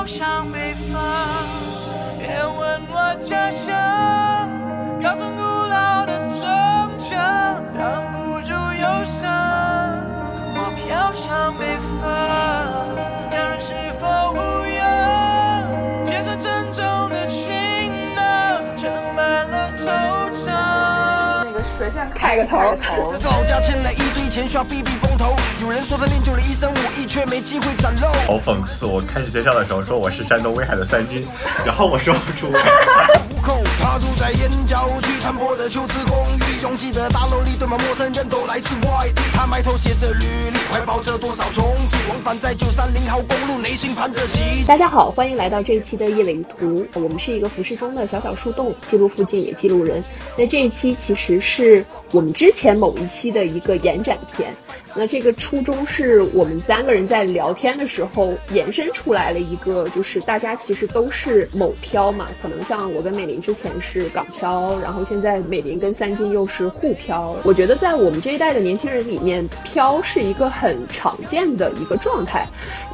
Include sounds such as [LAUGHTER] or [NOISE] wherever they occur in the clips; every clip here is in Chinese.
飘向北方，别问我家乡，高耸古老的城墙，挡不住忧伤。我飘向北方，家人是否无恙？肩上沉重的行囊，盛满了惆怅。那个谁先开个头 [LAUGHS] 头造价欠了一堆钱，需要避避风头。有人说他练就了一身武艺，却没机会展露。好讽刺！我开始介绍的时候说我是山东威海的三金，然后我说不出。[LAUGHS] 无口，他住在燕郊区残破的旧瓷公寓，拥挤的大楼里堆满陌生人，都来自外地。他埋头写着履历，怀抱着多少憧憬，往返在九三零号公路，内心盼着奇。大家好，欢迎来到这一期的夜领图。我们是一个服饰中的小小树洞，记录附近也记录人。那这一期其实是我们之前某一期的一个延展篇。那这个初衷是我们三个人在聊天的时候延伸出来了一个，就是大家其实都是某漂嘛，可能像我跟美玲之前是港漂，然后现在美玲跟三金又是沪漂。我觉得在我们这一代的年轻人里面，漂是一个很常见的一个状态。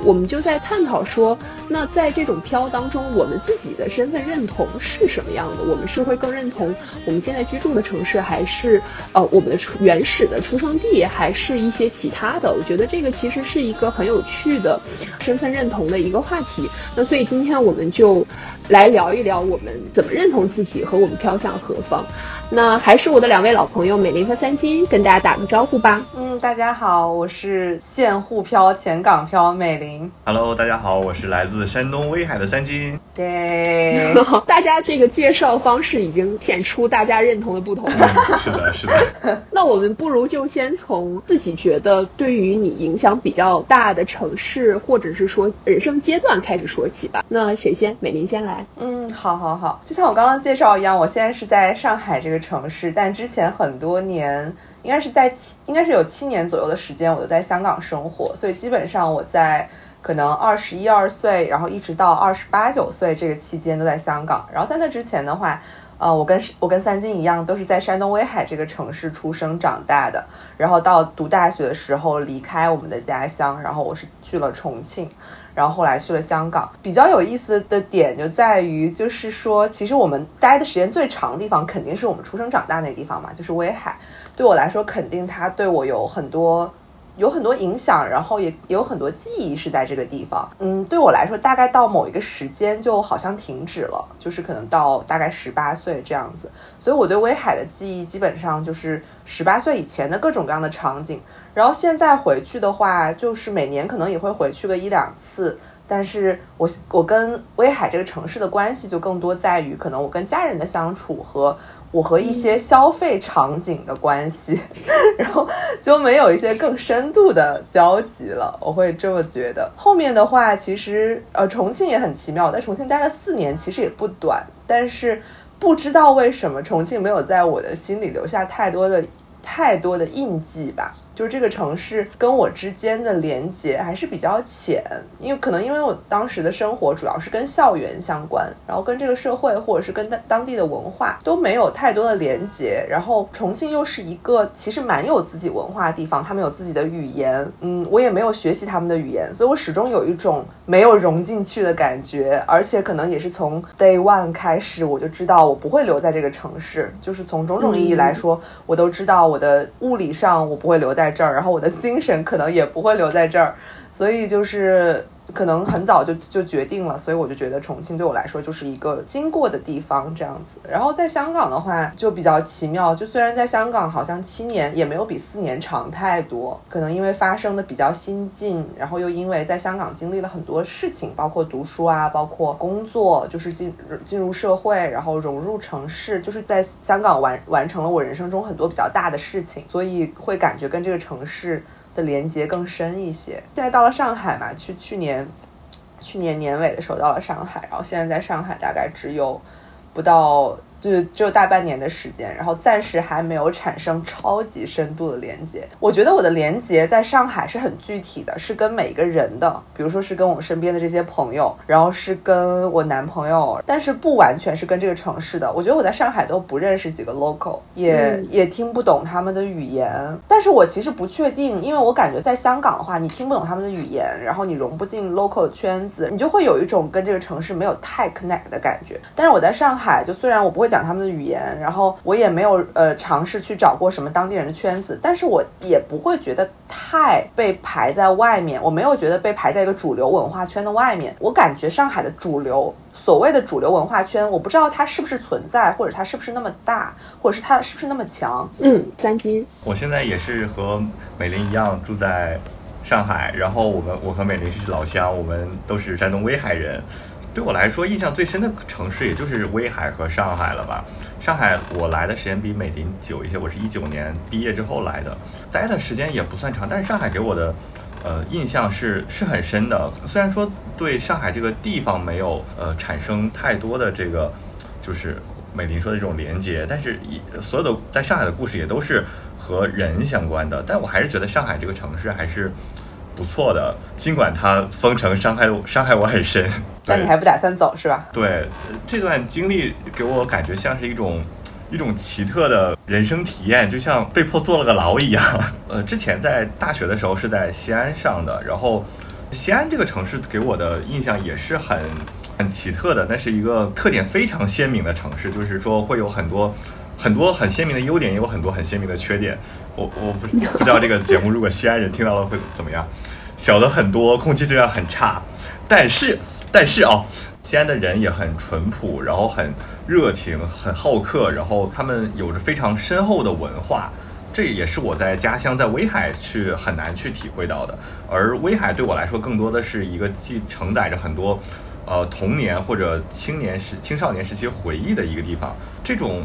我们就在探讨说，那在这种漂当中，我们自己的身份认同是什么样的？我们是会更认同我们现在居住的城市，还是呃我们的出原始的出生地，还是一些其他的？我觉得这个其实是一个很有趣的身份认同的一个话题。那所以今天我们就来聊一聊我们怎么认同自己和我们飘向何方。那还是我的两位老朋友美玲和三金，跟大家打个招呼吧。嗯，大家好，我是现沪漂、前港漂美玲。Hello，大家好，我是来自山东威海的三金。对，[LAUGHS] 大家这个介绍方式已经显出大家认同的不同了。是的，是的。[LAUGHS] 那我们不如就先从自己觉得对于你影响比较大的城市，或者是说人生阶段开始说起吧。那谁先？美玲先来。嗯，好好好，就像我刚刚介绍一样，我现在是在上海这个城市，但之前前很多年，应该是在七，应该是有七年左右的时间，我都在香港生活，所以基本上我在可能二十一二岁，然后一直到二十八九岁这个期间都在香港。然后在那之前的话，呃，我跟我跟三金一样，都是在山东威海这个城市出生长大的。然后到读大学的时候离开我们的家乡，然后我是去了重庆。然后后来去了香港，比较有意思的点就在于，就是说，其实我们待的时间最长的地方，肯定是我们出生长大那地方嘛，就是威海。对我来说，肯定它对我有很多。有很多影响，然后也有很多记忆是在这个地方。嗯，对我来说，大概到某一个时间就好像停止了，就是可能到大概十八岁这样子。所以我对威海的记忆基本上就是十八岁以前的各种各样的场景。然后现在回去的话，就是每年可能也会回去个一两次。但是我我跟威海这个城市的关系就更多在于，可能我跟家人的相处和我和一些消费场景的关系，[LAUGHS] 然后就没有一些更深度的交集了。我会这么觉得。后面的话，其实呃，重庆也很奇妙，我在重庆待了四年，其实也不短，但是不知道为什么重庆没有在我的心里留下太多的太多的印记吧。就是这个城市跟我之间的连接还是比较浅，因为可能因为我当时的生活主要是跟校园相关，然后跟这个社会或者是跟当当地的文化都没有太多的连接。然后重庆又是一个其实蛮有自己文化的地方，他们有自己的语言，嗯，我也没有学习他们的语言，所以我始终有一种没有融进去的感觉。而且可能也是从 day one 开始，我就知道我不会留在这个城市，就是从种种意义来说，我都知道我的物理上我不会留在。在这儿，然后我的精神可能也不会留在这儿，所以就是可能很早就就决定了，所以我就觉得重庆对我来说就是一个经过的地方这样子。然后在香港的话就比较奇妙，就虽然在香港好像七年也没有比四年长太多，可能因为发生的比较新近，然后又因为在香港经历了很多事情，包括读书啊，包括工作，就是进进入社会，然后融入城市，就是在香港完完成了我人生中很多比较大的事情，所以会感觉跟这个城市的连接更深一些。现在到了上海嘛，去去年去年年尾的时候到了上海，然后现在在上海大概只有不到就只有大半年的时间，然后暂时还没有产生超级深度的连接。我觉得我的连接在上海是很具体的，是跟每个人的，比如说是跟我们身边的这些朋友，然后是跟我男朋友，但是不完全是跟这个城市的。我觉得我在上海都不认识几个 local，也、嗯也听不懂他们的语言。但是我其实不确定，因为我感觉在香港的话，你听不懂他们的语言，然后你融不进 local 的圈子，你就会有一种跟这个城市没有太 connect 的感觉。但是我在上海，就虽然我不会讲他们的语言，然后我也没有呃尝试去找过什么当地人的圈子，但是我也不会觉得太被排在外面，我没有觉得被排在一个主流文化圈的外面。我感觉上海的主流所谓的主流文化圈，我不知道它是不是存在，或者它是不是那么大，或者是它是不是那么强。嗯，三金，我现在也是和美玲一样住在上海，然后我们我和美玲是老乡，我们都是山东威海人。对我来说，印象最深的城市也就是威海和上海了吧。上海我来的时间比美玲久一些，我是一九年毕业之后来的，待的时间也不算长，但是上海给我的呃印象是是很深的。虽然说对上海这个地方没有呃产生太多的这个就是美玲说的这种连接，但是所有的在上海的故事也都是和人相关的。但我还是觉得上海这个城市还是不错的，尽管它封城伤害伤害我很深。但你还不打算走是吧？对呃这段经历给我感觉像是一种一种奇特的人生体验，就像被迫坐了个牢一样。[LAUGHS] 呃，之前在大学的时候是在西安上的，然后西安这个城市给我的印象也是很很奇特的，那是一个特点非常鲜明的城市，就是说会有很多。很多很鲜明的优点，也有很多很鲜明的缺点。我我不不知道这个节目如果西安人听到了会怎么样。小的很多，空气质量很差，但是但是啊、西安的人也很淳朴，然后很热情，很好客，然后他们有着非常深厚的文化，这也是我在家乡在威海去很难去体会到的。而威海对我来说，更多的是一个既承载着很多呃童年或者青年时青少年时期回忆的一个地方。这种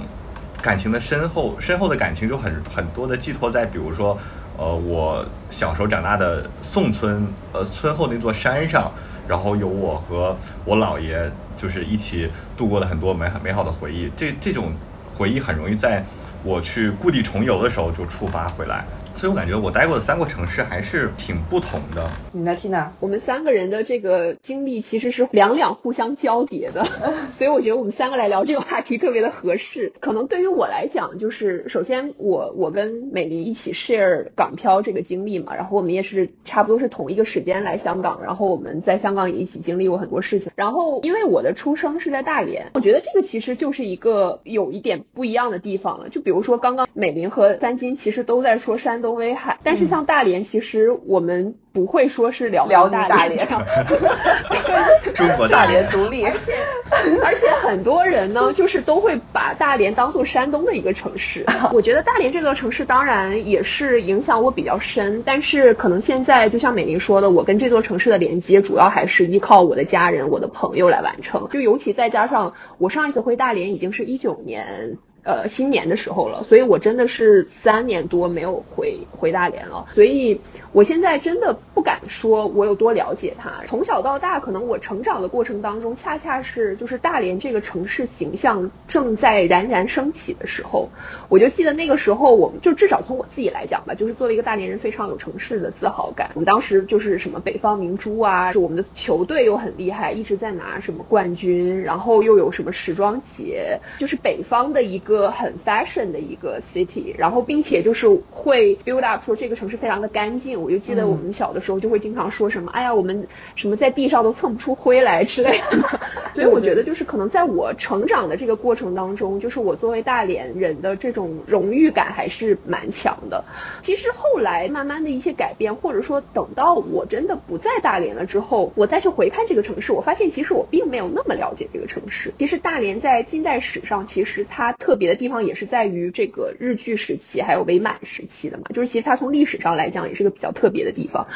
感情的深厚，深厚的感情就很很多的寄托在，比如说，呃，我小时候长大的宋村，呃，村后那座山上，然后有我和我姥爷就是一起度过了很多美好美好的回忆。这这种回忆很容易在我去故地重游的时候就触发回来，所以我感觉我待过的三个城市还是挺不同的。你呢，Tina？我们三个人的这个经历其实是两两互相交叠的，[LAUGHS] 所以我觉得我们三个来聊这个话题特别的合适。可能对于我来讲，就是首先我我跟美丽一起 share 港漂这个经历嘛，然后我们也是差不多是同一个时间来香港，然后我们在香港也一起经历过很多事情。然后因为我的出生是在大连，我觉得这个其实就是一个有一点不一样的地方了。就比如说刚刚美林和三金其实都在说山东威海，但是像大连，其实我们不会说是辽辽宁大大连连这样。[LAUGHS] 中国大大连，独立，[LAUGHS] 而且而且很多人呢，就是都会把大连当做山东的一个城市。[LAUGHS] 我觉得大连这座城市当然也是影响我比较深，但是可能现在就像美林说的，我跟这座城市的连接主要还是依靠我的家人、我的朋友来完成。就尤其再加上我上一次回大连已经是一九年。呃，新年的时候了，所以我真的是三年多没有回回大连了，所以我现在真的不敢说我有多了解它。从小到大，可能我成长的过程当中，恰恰是就是大连这个城市形象正在冉冉升起的时候，我就记得那个时候，我们就至少从我自己来讲吧，就是作为一个大连人，非常有城市的自豪感。我们当时就是什么北方明珠啊，是我们的球队又很厉害，一直在拿什么冠军，然后又有什么时装节，就是北方的一个。一个很 fashion 的一个 city，然后并且就是会 build up 说这个城市非常的干净。我就记得我们小的时候就会经常说什么，哎呀，我们什么在地上都蹭不出灰来之类的。[LAUGHS] 所以我觉得就是可能在我成长的这个过程当中，就是我作为大连人的这种荣誉感还是蛮强的。其实后来慢慢的一些改变，或者说等到我真的不在大连了之后，我再去回看这个城市，我发现其实我并没有那么了解这个城市。其实大连在近代史上，其实它特别。的地方也是在于这个日据时期还有伪满时期的嘛，就是其实它从历史上来讲也是个比较特别的地方。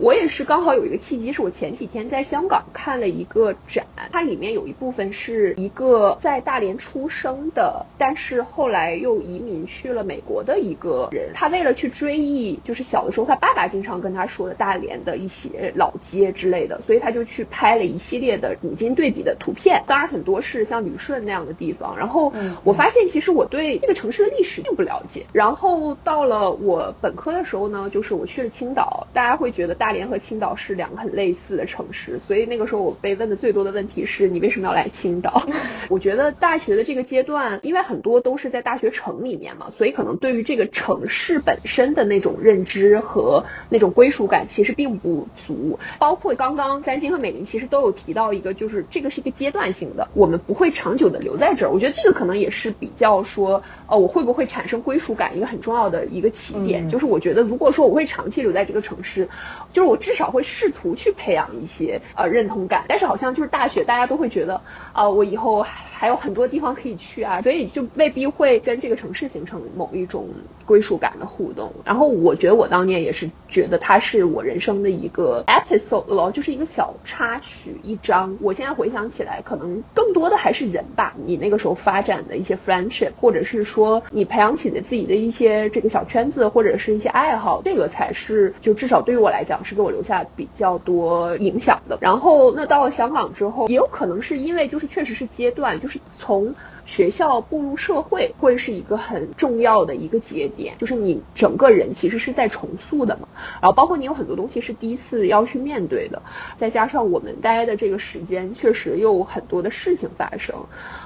我也是刚好有一个契机，是我前几天在香港看了一个展，它里面有一部分是一个在大连出生的，但是后来又移民去了美国的一个人，他为了去追忆，就是小的时候他爸爸经常跟他说的大连的一些老街之类的，所以他就去拍了一系列的古今对比的图片，当然很多是像旅顺那样的地方。然后我发现其实我对这个城市的历史并不了解。然后到了我本科的时候呢，就是我去了青岛，大家会觉得大连和青岛是两个很类似的城市，所以那个时候我被问的最多的问题是你为什么要来青岛？[LAUGHS] 我觉得大学的这个阶段，因为很多都是在大学城里面嘛，所以可能对于这个城市本身的那种认知和那种归属感其实并不足。包括刚刚三金和美玲其实都有提到一个，就是这个是一个阶段性的，我们不会长久的留在这儿。我觉得这个可能也是比较说，呃，我会不会产生归属感一个很重要的一个起点。就是我觉得如果说我会长期留在这个城市，就是我至少会试图去培养一些呃认同感。但是好像就是大学大家都会觉得啊，我以后还有很多地方可以去啊，所以就未必会跟这个城市形成某一种归属感的互动。然后我觉得我当年也是觉得它是我人生的一个 episode 咯，就是一个小插曲一章。我现在回想起来，可能更多的还是人吧。你那个时候发展的一些 friendship，或者是说你培养起的自己的一些这个小圈子，或者是一些爱好，这个才是就至少对于我来讲是给我留下比较多影响的。然后那到了香港之后，也有可能是因为就是确实是阶段，就是从学校步入社会会是一个很重要的一个节点，就是你整个人其实是在重塑的嘛。然后包括你有很多东西是第一次要去面对的，再加上我们待的这个时间确实有很多的事情发生，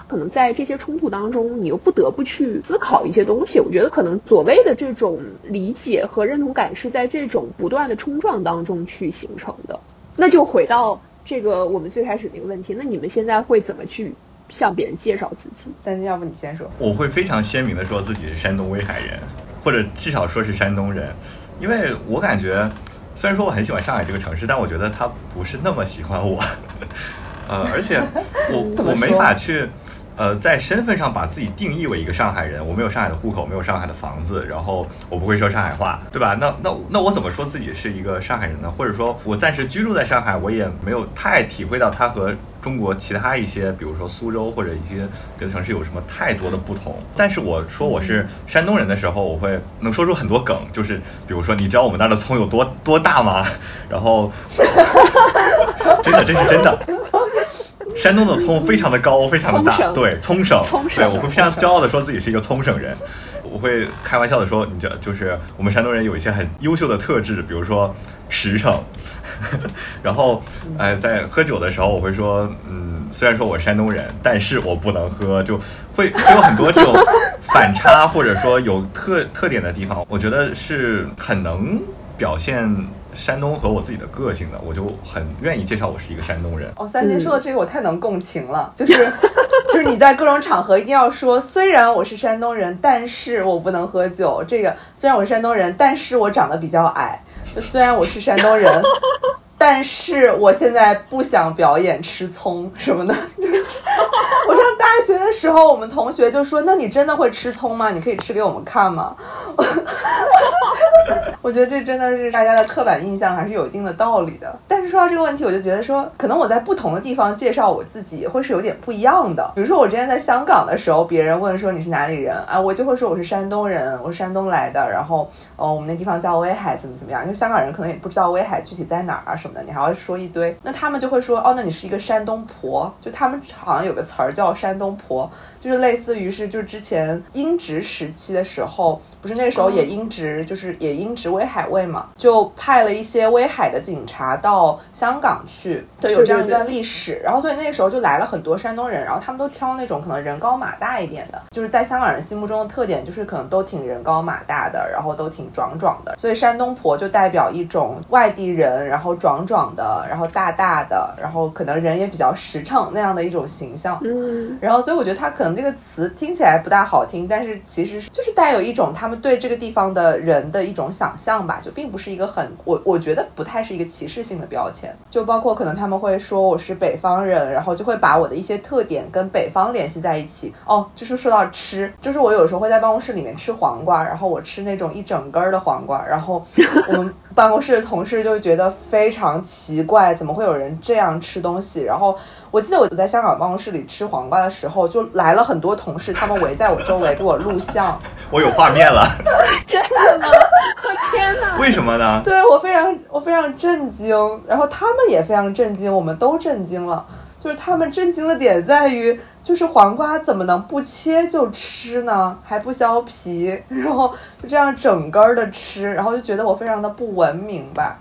可能在这些冲突当中，你又不得不去思考一些东西。我觉得可能所谓的这种理解和认同感是在这种不断的冲撞当中去形成的。那就回到这个我们最开始那个问题，那你们现在会怎么去向别人介绍自己？三金，要不你先说。我会非常鲜明的说自己是山东威海人，或者至少说是山东人，因为我感觉，虽然说我很喜欢上海这个城市，但我觉得他不是那么喜欢我。[LAUGHS] 呃，而且我 [LAUGHS] 我没法去。呃，在身份上把自己定义为一个上海人，我没有上海的户口，没有上海的房子，然后我不会说上海话，对吧？那那那我怎么说自己是一个上海人呢？或者说我暂时居住在上海，我也没有太体会到它和中国其他一些，比如说苏州或者一些别的城市有什么太多的不同。但是我说我是山东人的时候，我会能说出很多梗，就是比如说你知道我们那儿的葱有多多大吗？然后 [LAUGHS] 真的，这 [LAUGHS] 是真的。山东的葱非常的高，非常的大，对，葱省，对我会非常骄傲的说自己是一个葱省人，我会开玩笑的说，你这就是我们山东人有一些很优秀的特质，比如说实诚，[LAUGHS] 然后，呃，在喝酒的时候，我会说，嗯，虽然说我是山东人，但是我不能喝，就会会有很多这种 [LAUGHS] 反差，或者说有特特点的地方，我觉得是很能表现山东和我自己的个性的，我就很愿意介绍我是一个山东人。哦，三金说的这个我太能共情了，就是就是你在各种场合一定要说，虽然我是山东人，但是我不能喝酒。这个虽然我是山东人，但是我长得比较矮。就虽然我是山东人，但是我现在不想表演吃葱什么的。[LAUGHS] 我上大学的时候，我们同学就说：“那你真的会吃葱吗？你可以吃给我们看吗？” [LAUGHS] 我觉得这真的是大家的刻板印象，还是有一定的道理的。但是说到这个问题，我就觉得说，可能我在不同的地方介绍我自己会是有点不一样的。比如说我之前在香港的时候，别人问说你是哪里人啊，我就会说我是山东人，我是山东来的。然后，呃，我们那地方叫威海，怎么怎么样？因为香港人可能也不知道威海具体在哪儿啊什么的，你还要说一堆。那他们就会说，哦，那你是一个山东婆，就他们好像有个词儿叫山东婆，就是类似于是就是之前英殖时期的时候，不是那时候也英殖，就是也英殖威海卫嘛，就派了一些威海的警察到香港去，对，有这样一段历史。然后所以那个时候就来了很多山东人，然后他们都挑那种可能人高马大一点的，就是在香港人心目中的特点就是可能都挺人高马大的，然后都挺壮壮的。所以山东婆就代表一种外地人，然后壮壮的，然后大大的，然后可能人也比较实诚那样的一种形象。嗯，然后，所以我觉得他可能这个词听起来不大好听，但是其实就是带有一种他们对这个地方的人的一种想象吧，就并不是一个很我我觉得不太是一个歧视性的标签，就包括可能他们会说我是北方人，然后就会把我的一些特点跟北方联系在一起。哦，就是说到吃，就是我有时候会在办公室里面吃黄瓜，然后我吃那种一整根儿的黄瓜，然后我们办公室的同事就觉得非常奇怪，怎么会有人这样吃东西？然后我记得我在香港办公室里吃黄瓜的时候，就来了很多同事，他们围在我周围给我录像。我有画面了，[LAUGHS] 真的吗？我天哪！为什么呢？对我非常我非常震惊，然后他们也非常震惊，我们都震惊了。就是他们震惊的点在于，就是黄瓜怎么能不切就吃呢？还不削皮，然后就这样整根儿的吃，然后就觉得我非常的不文明吧。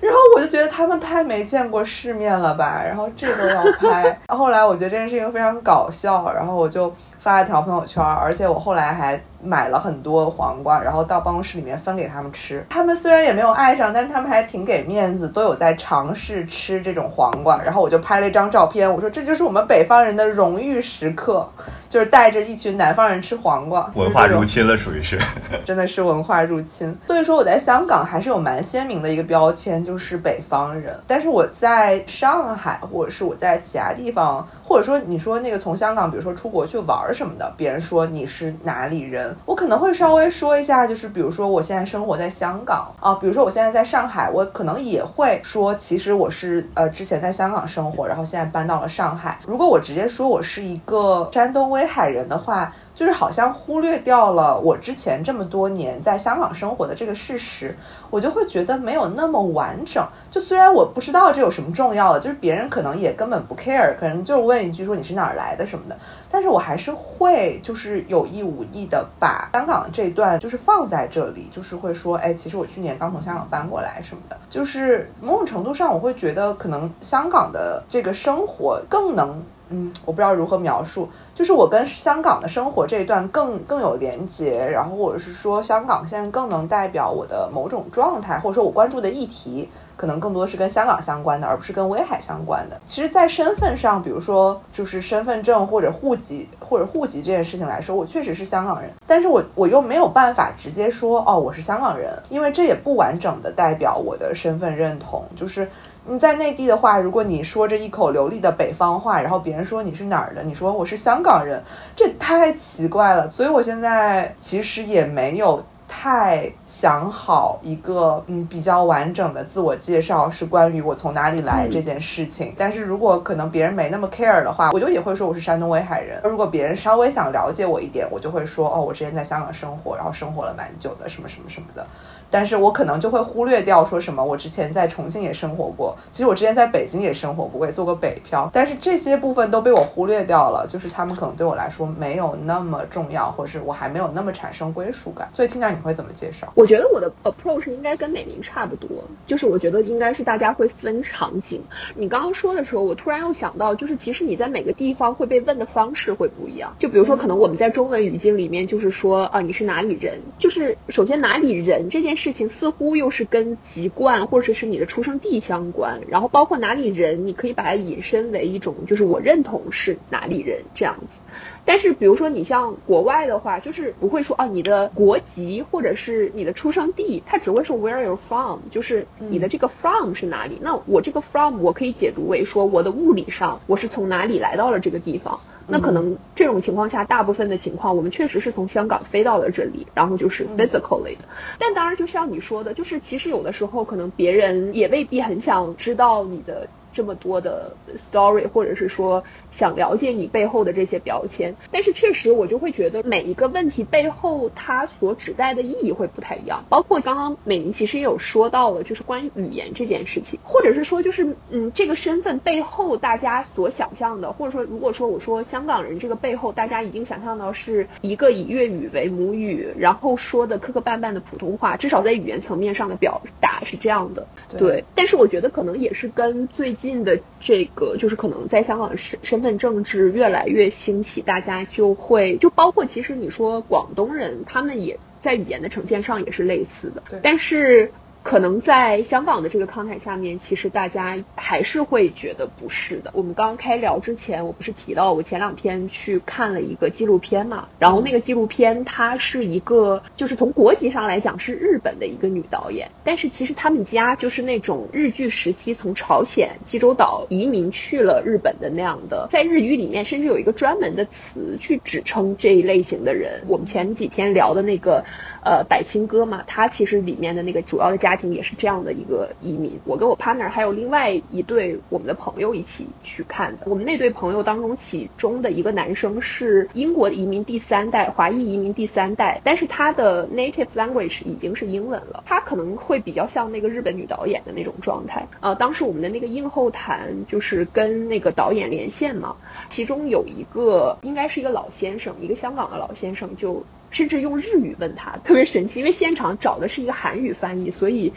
然后我就觉得他们太没见过世面了吧，然后这都要拍。[LAUGHS] 后来我觉得这件事情非常搞笑，然后我就发了条朋友圈，而且我后来还买了很多黄瓜，然后到办公室里面分给他们吃。他们虽然也没有爱上，但是他们还挺给面子，都有在尝试吃这种黄瓜。然后我就拍了一张照片，我说这就是我们北方人的荣誉时刻，就是带着一群南方人吃黄瓜，文化入侵了，属于是。[LAUGHS] 真的是文化入侵。所以说我在香港还是有蛮鲜明的一个标签，就是北方人。但是我在上海，或者是我在其他地方，或者说你说那个从香港，比如说出国去玩什么的，别人说你是哪里人，我可能会稍微说一下，就是比如说我现在生活在香港啊，比如说我现在在上海，我可能也会说，其实我是呃之前在香港生活，然后现在搬到了上海。如果我直接说我是一个山东威海人的话，就是好像忽略掉了我之前这么多年在香港生活的这个事实，我就会觉得没有那么完整。就虽然我不知道这有什么重要的，就是别人可能也根本不 care，可能就问一句说你是哪儿来的什么的，但是我还是会就是有意无意的把香港这段就是放在这里，就是会说，哎，其实我去年刚从香港搬过来什么的，就是某种程度上我会觉得可能香港的这个生活更能。嗯，我不知道如何描述，就是我跟香港的生活这一段更更有连结，然后或者是说香港现在更能代表我的某种状态，或者说我关注的议题，可能更多是跟香港相关的，而不是跟威海相关的。其实，在身份上，比如说就是身份证或者户籍或者户籍这件事情来说，我确实是香港人，但是我我又没有办法直接说哦我是香港人，因为这也不完整的代表我的身份认同，就是。你在内地的话，如果你说着一口流利的北方话，然后别人说你是哪儿的，你说我是香港人，这太奇怪了。所以我现在其实也没有太想好一个嗯比较完整的自我介绍，是关于我从哪里来这件事情。但是如果可能别人没那么 care 的话，我就也会说我是山东威海人。如果别人稍微想了解我一点，我就会说哦，我之前在香港生活，然后生活了蛮久的，什么什么什么的。但是我可能就会忽略掉说什么，我之前在重庆也生活过，其实我之前在北京也生活过，我也做过北漂，但是这些部分都被我忽略掉了，就是他们可能对我来说没有那么重要，或是我还没有那么产生归属感。所以听到你会怎么介绍？我觉得我的 approach 应该跟美玲差不多，就是我觉得应该是大家会分场景。你刚刚说的时候，我突然又想到，就是其实你在每个地方会被问的方式会不一样。就比如说，可能我们在中文语境里面就是说啊，你是哪里人？就是首先哪里人这件事情似乎又是跟籍贯或者是你的出生地相关，然后包括哪里人，你可以把它引申为一种就是我认同是哪里人这样子。但是比如说你像国外的话，就是不会说啊你的国籍或者是你的出生地，它只会说 where you're from，就是你的这个 from 是哪里。那我这个 from 我可以解读为说我的物理上我是从哪里来到了这个地方。那可能这种情况下，大部分的情况，我们确实是从香港飞到了这里，然后就是 physically 的。但当然，就像你说的，就是其实有的时候，可能别人也未必很想知道你的这么多的 story，或者是说想了解你背后的这些标签。但是确实，我就会觉得每一个问题背后它所指代的意义会不太一样。包括刚刚美玲其实也有说到了，就是关于语言这件事情，或者是说就是嗯，这个身份背后大家所想象的，或者说如果说我说香港人这个背后，大家一定想象到是一个以粤语为母语，然后说的磕磕绊绊的普通话，至少在语言层面上的表达是这样的。对，但是我觉得可能也是跟最近的这个，就是可能在香港身身份政治越来越兴起，大家就会就包括其实你说广东人，他们也在语言的呈现上也是类似的，但是。可能在香港的这个 con 谈下面，其实大家还是会觉得不是的。我们刚刚开聊之前，我不是提到我前两天去看了一个纪录片嘛？然后那个纪录片它是一个，就是从国籍上来讲是日本的一个女导演，但是其实他们家就是那种日据时期从朝鲜济州岛移民去了日本的那样的，在日语里面甚至有一个专门的词去指称这一类型的人。我们前几天聊的那个。呃，百青哥嘛，他其实里面的那个主要的家也是这样的一个移民。我跟我 partner 还有另外一对我们的朋友一起去看的。我们那对朋友当中，其中的一个男生是英国移民第三代，华裔移民第三代，但是他的 native language 已经是英文了。他可能会比较像那个日本女导演的那种状态。呃，当时我们的那个映后谈就是跟那个导演连线嘛，其中有一个应该是一个老先生，一个香港的老先生就。甚至用日语问他，特别神奇，因为现场找的是一个韩语翻译，所以，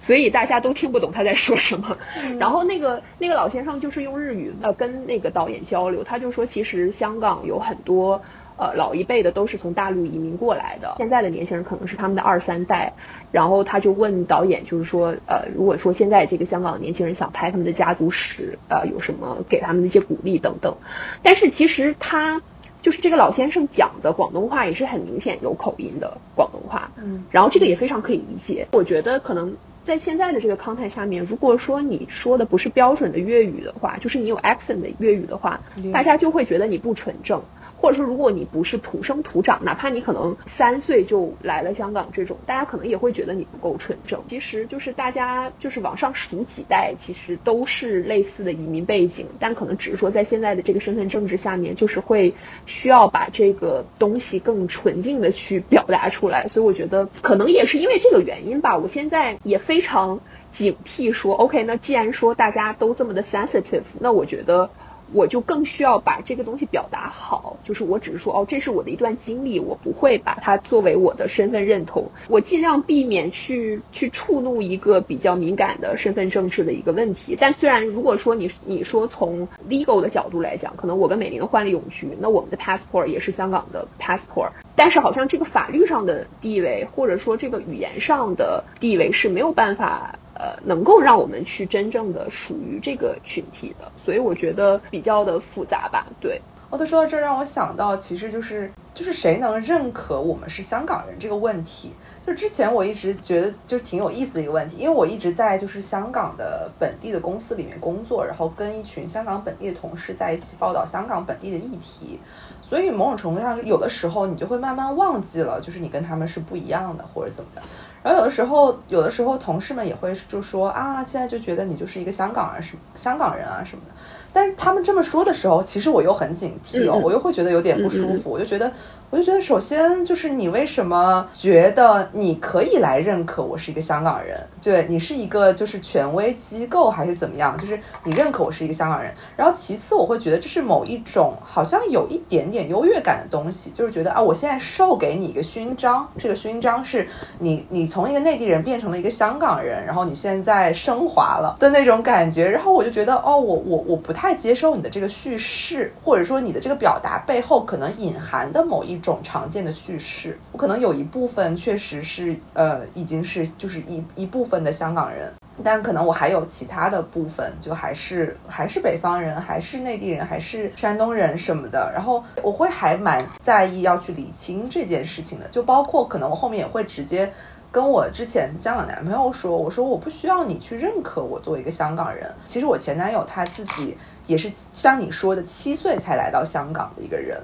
所以大家都听不懂他在说什么。[LAUGHS] 然后那个那个老先生就是用日语呃跟那个导演交流，他就说其实香港有很多呃老一辈的都是从大陆移民过来的，现在的年轻人可能是他们的二三代。然后他就问导演，就是说呃如果说现在这个香港年轻人想拍他们的家族史，呃有什么给他们的一些鼓励等等。但是其实他。就是这个老先生讲的广东话也是很明显有口音的广东话，嗯，然后这个也非常可以理解。我觉得可能在现在的这个 context 下面，如果说你说的不是标准的粤语的话，就是你有 accent 的粤语的话，大家就会觉得你不纯正。[LAUGHS] 或者说，如果你不是土生土长，哪怕你可能三岁就来了香港，这种大家可能也会觉得你不够纯正。其实就是大家就是往上数几代，其实都是类似的移民背景，但可能只是说在现在的这个身份政治下面，就是会需要把这个东西更纯净的去表达出来。所以我觉得可能也是因为这个原因吧，我现在也非常警惕说，OK，那既然说大家都这么的 sensitive，那我觉得。我就更需要把这个东西表达好，就是我只是说哦，这是我的一段经历，我不会把它作为我的身份认同，我尽量避免去去触怒一个比较敏感的身份政治的一个问题。但虽然如果说你你说从 legal 的角度来讲，可能我跟美玲换了永居，那我们的 passport 也是香港的 passport，但是好像这个法律上的地位或者说这个语言上的地位是没有办法。呃，能够让我们去真正的属于这个群体的，所以我觉得比较的复杂吧。对，哦，对，说到这，让我想到，其实就是就是谁能认可我们是香港人这个问题。就之前我一直觉得就挺有意思的一个问题，因为我一直在就是香港的本地的公司里面工作，然后跟一群香港本地的同事在一起报道香港本地的议题，所以某种程度上，有的时候你就会慢慢忘记了，就是你跟他们是不一样的，或者怎么的。然后有的时候，有的时候同事们也会就说啊，现在就觉得你就是一个香港人，是香港人啊什么的。但是他们这么说的时候，其实我又很警惕哦，我又会觉得有点不舒服，我就觉得。我就觉得，首先就是你为什么觉得你可以来认可我是一个香港人？对你是一个就是权威机构还是怎么样？就是你认可我是一个香港人。然后其次，我会觉得这是某一种好像有一点点优越感的东西，就是觉得啊，我现在授给你一个勋章，这个勋章是你你从一个内地人变成了一个香港人，然后你现在升华了的那种感觉。然后我就觉得，哦，我我我不太接受你的这个叙事，或者说你的这个表达背后可能隐含的某一。种常见的叙事，我可能有一部分确实是呃，已经是就是一一部分的香港人，但可能我还有其他的部分，就还是还是北方人，还是内地人，还是山东人什么的。然后我会还蛮在意要去理清这件事情的，就包括可能我后面也会直接跟我之前香港男朋友说，我说我不需要你去认可我作为一个香港人。其实我前男友他自己。也是像你说的，七岁才来到香港的一个人，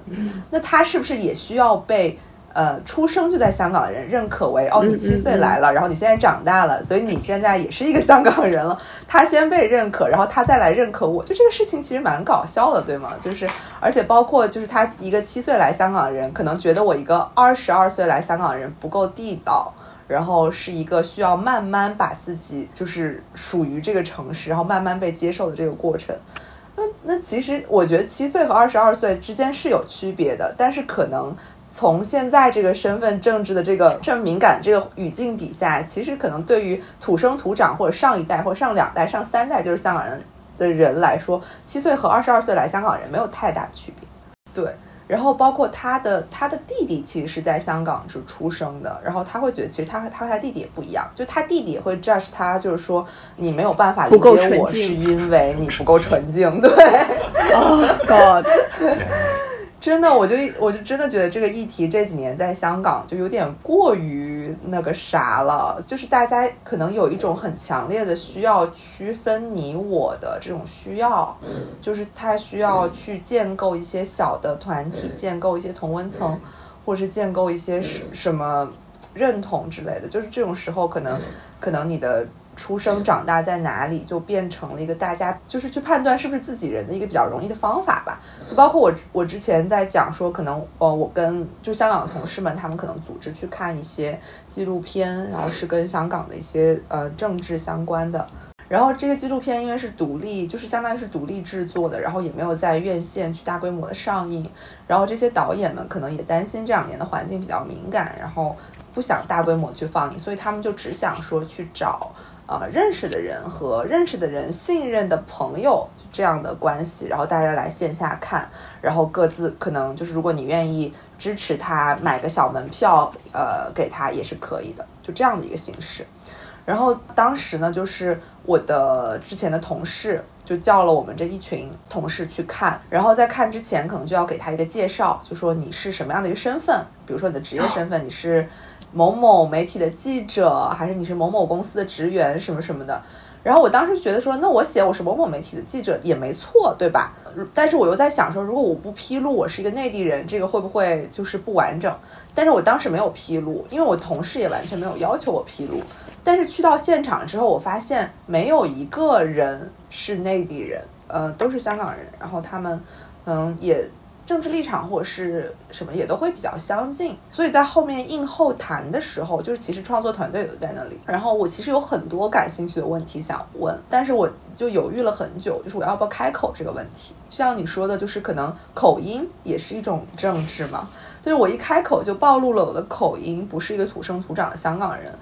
那他是不是也需要被呃出生就在香港的人认可为哦，你七岁来了，然后你现在长大了，所以你现在也是一个香港人了。他先被认可，然后他再来认可我，就这个事情其实蛮搞笑的，对吗？就是而且包括就是他一个七岁来香港的人，可能觉得我一个二十二岁来香港的人不够地道，然后是一个需要慢慢把自己就是属于这个城市，然后慢慢被接受的这个过程。那其实我觉得七岁和二十二岁之间是有区别的，但是可能从现在这个身份政治的这个这么敏感这个语境底下，其实可能对于土生土长或者上一代或上两代、上三代就是香港人的人来说，七岁和二十二岁来香港人没有太大区别。对，然后包括他的他的弟弟其实是在香港就出生的，然后他会觉得其实他和他和他弟弟也不一样，就他弟弟也会 judge 他，就是说你没有办法理解我，是因为你不够纯净，对。Oh God，[LAUGHS] 真的，我就我就真的觉得这个议题这几年在香港就有点过于那个啥了，就是大家可能有一种很强烈的需要区分你我的这种需要，就是他需要去建构一些小的团体，建构一些同温层，或是建构一些什什么认同之类的，就是这种时候可能可能你的。出生长大在哪里，就变成了一个大家就是去判断是不是自己人的一个比较容易的方法吧。就包括我，我之前在讲说，可能呃，我跟就香港的同事们，他们可能组织去看一些纪录片，然后是跟香港的一些呃政治相关的。然后这些纪录片因为是独立，就是相当于是独立制作的，然后也没有在院线去大规模的上映。然后这些导演们可能也担心这两年的环境比较敏感，然后不想大规模去放映，所以他们就只想说去找。呃，认识的人和认识的人信任的朋友这样的关系，然后大家来线下看，然后各自可能就是如果你愿意支持他，买个小门票，呃，给他也是可以的，就这样的一个形式。然后当时呢，就是我的之前的同事就叫了我们这一群同事去看，然后在看之前可能就要给他一个介绍，就说你是什么样的一个身份，比如说你的职业身份，你是。某某媒体的记者，还是你是某某公司的职员，什么什么的。然后我当时觉得说，那我写我是某某媒体的记者也没错，对吧？但是我又在想说，如果我不披露我是一个内地人，这个会不会就是不完整？但是我当时没有披露，因为我同事也完全没有要求我披露。但是去到现场之后，我发现没有一个人是内地人，呃，都是香港人。然后他们，嗯，也。政治立场或者是什么也都会比较相近，所以在后面应后谈的时候，就是其实创作团队都在那里。然后我其实有很多感兴趣的问题想问，但是我就犹豫了很久，就是我要不要开口这个问题。就像你说的，就是可能口音也是一种政治嘛，就是我一开口就暴露了我的口音，不是一个土生土长的香港人。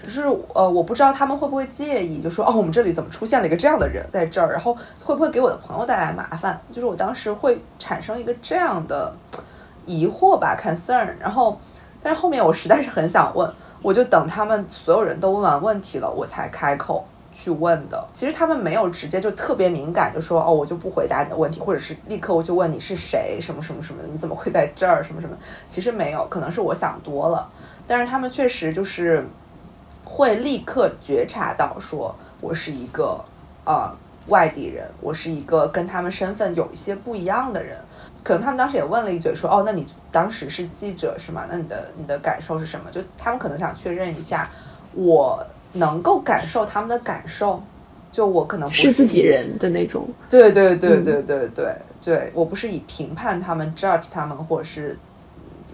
只是呃，我不知道他们会不会介意，就说哦，我们这里怎么出现了一个这样的人在这儿，然后会不会给我的朋友带来麻烦？就是我当时会产生一个这样的疑惑吧，concern。然后，但是后面我实在是很想问，我就等他们所有人都问完问题了，我才开口去问的。其实他们没有直接就特别敏感，就说哦，我就不回答你的问题，或者是立刻我就问你是谁，什么什么什么，你怎么会在这儿，什么什么？其实没有，可能是我想多了。但是他们确实就是。会立刻觉察到，说我是一个呃外地人，我是一个跟他们身份有一些不一样的人。可能他们当时也问了一嘴，说哦，那你当时是记者是吗？那你的你的感受是什么？就他们可能想确认一下，我能够感受他们的感受，就我可能不是自己人的那种。对对对对对对对，我不是以评判他们、judge 他们，或者是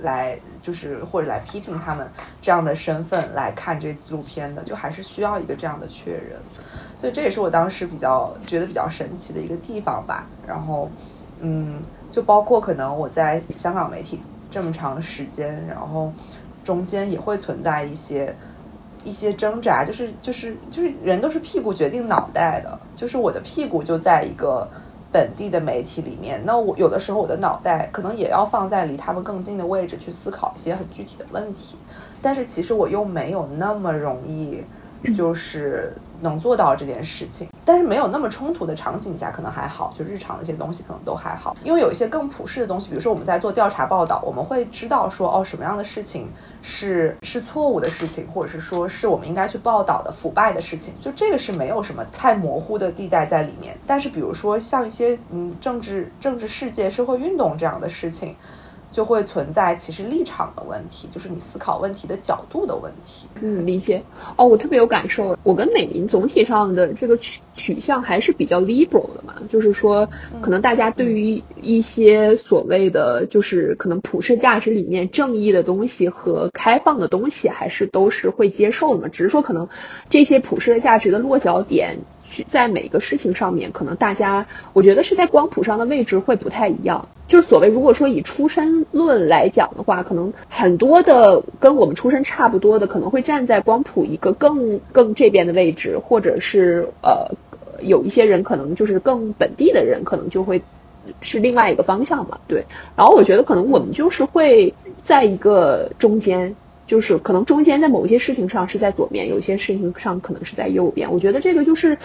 来。就是或者来批评他们这样的身份来看这纪录片的，就还是需要一个这样的确认，所以这也是我当时比较觉得比较神奇的一个地方吧。然后，嗯，就包括可能我在香港媒体这么长时间，然后中间也会存在一些一些挣扎，就是就是就是人都是屁股决定脑袋的，就是我的屁股就在一个。本地的媒体里面，那我有的时候我的脑袋可能也要放在离他们更近的位置去思考一些很具体的问题，但是其实我又没有那么容易，就是能做到这件事情。但是没有那么冲突的场景下，可能还好，就日常的一些东西可能都还好。因为有一些更普世的东西，比如说我们在做调查报道，我们会知道说，哦，什么样的事情是是错误的事情，或者是说是我们应该去报道的腐败的事情，就这个是没有什么太模糊的地带在里面。但是比如说像一些嗯政治政治世界、社会运动这样的事情。就会存在其实立场的问题，就是你思考问题的角度的问题。嗯，理解。哦，我特别有感受。我跟美林总体上的这个取取向还是比较 liberal 的嘛，就是说，可能大家对于一些所谓的就是可能普世价值里面正义的东西和开放的东西，还是都是会接受的嘛。只是说，可能这些普世的价值的落脚点。在每一个事情上面，可能大家我觉得是在光谱上的位置会不太一样。就是所谓，如果说以出身论来讲的话，可能很多的跟我们出身差不多的，可能会站在光谱一个更更这边的位置，或者是呃，有一些人可能就是更本地的人，可能就会是另外一个方向嘛，对。然后我觉得可能我们就是会在一个中间。就是可能中间在某些事情上是在左边，有些事情上可能是在右边。我觉得这个就是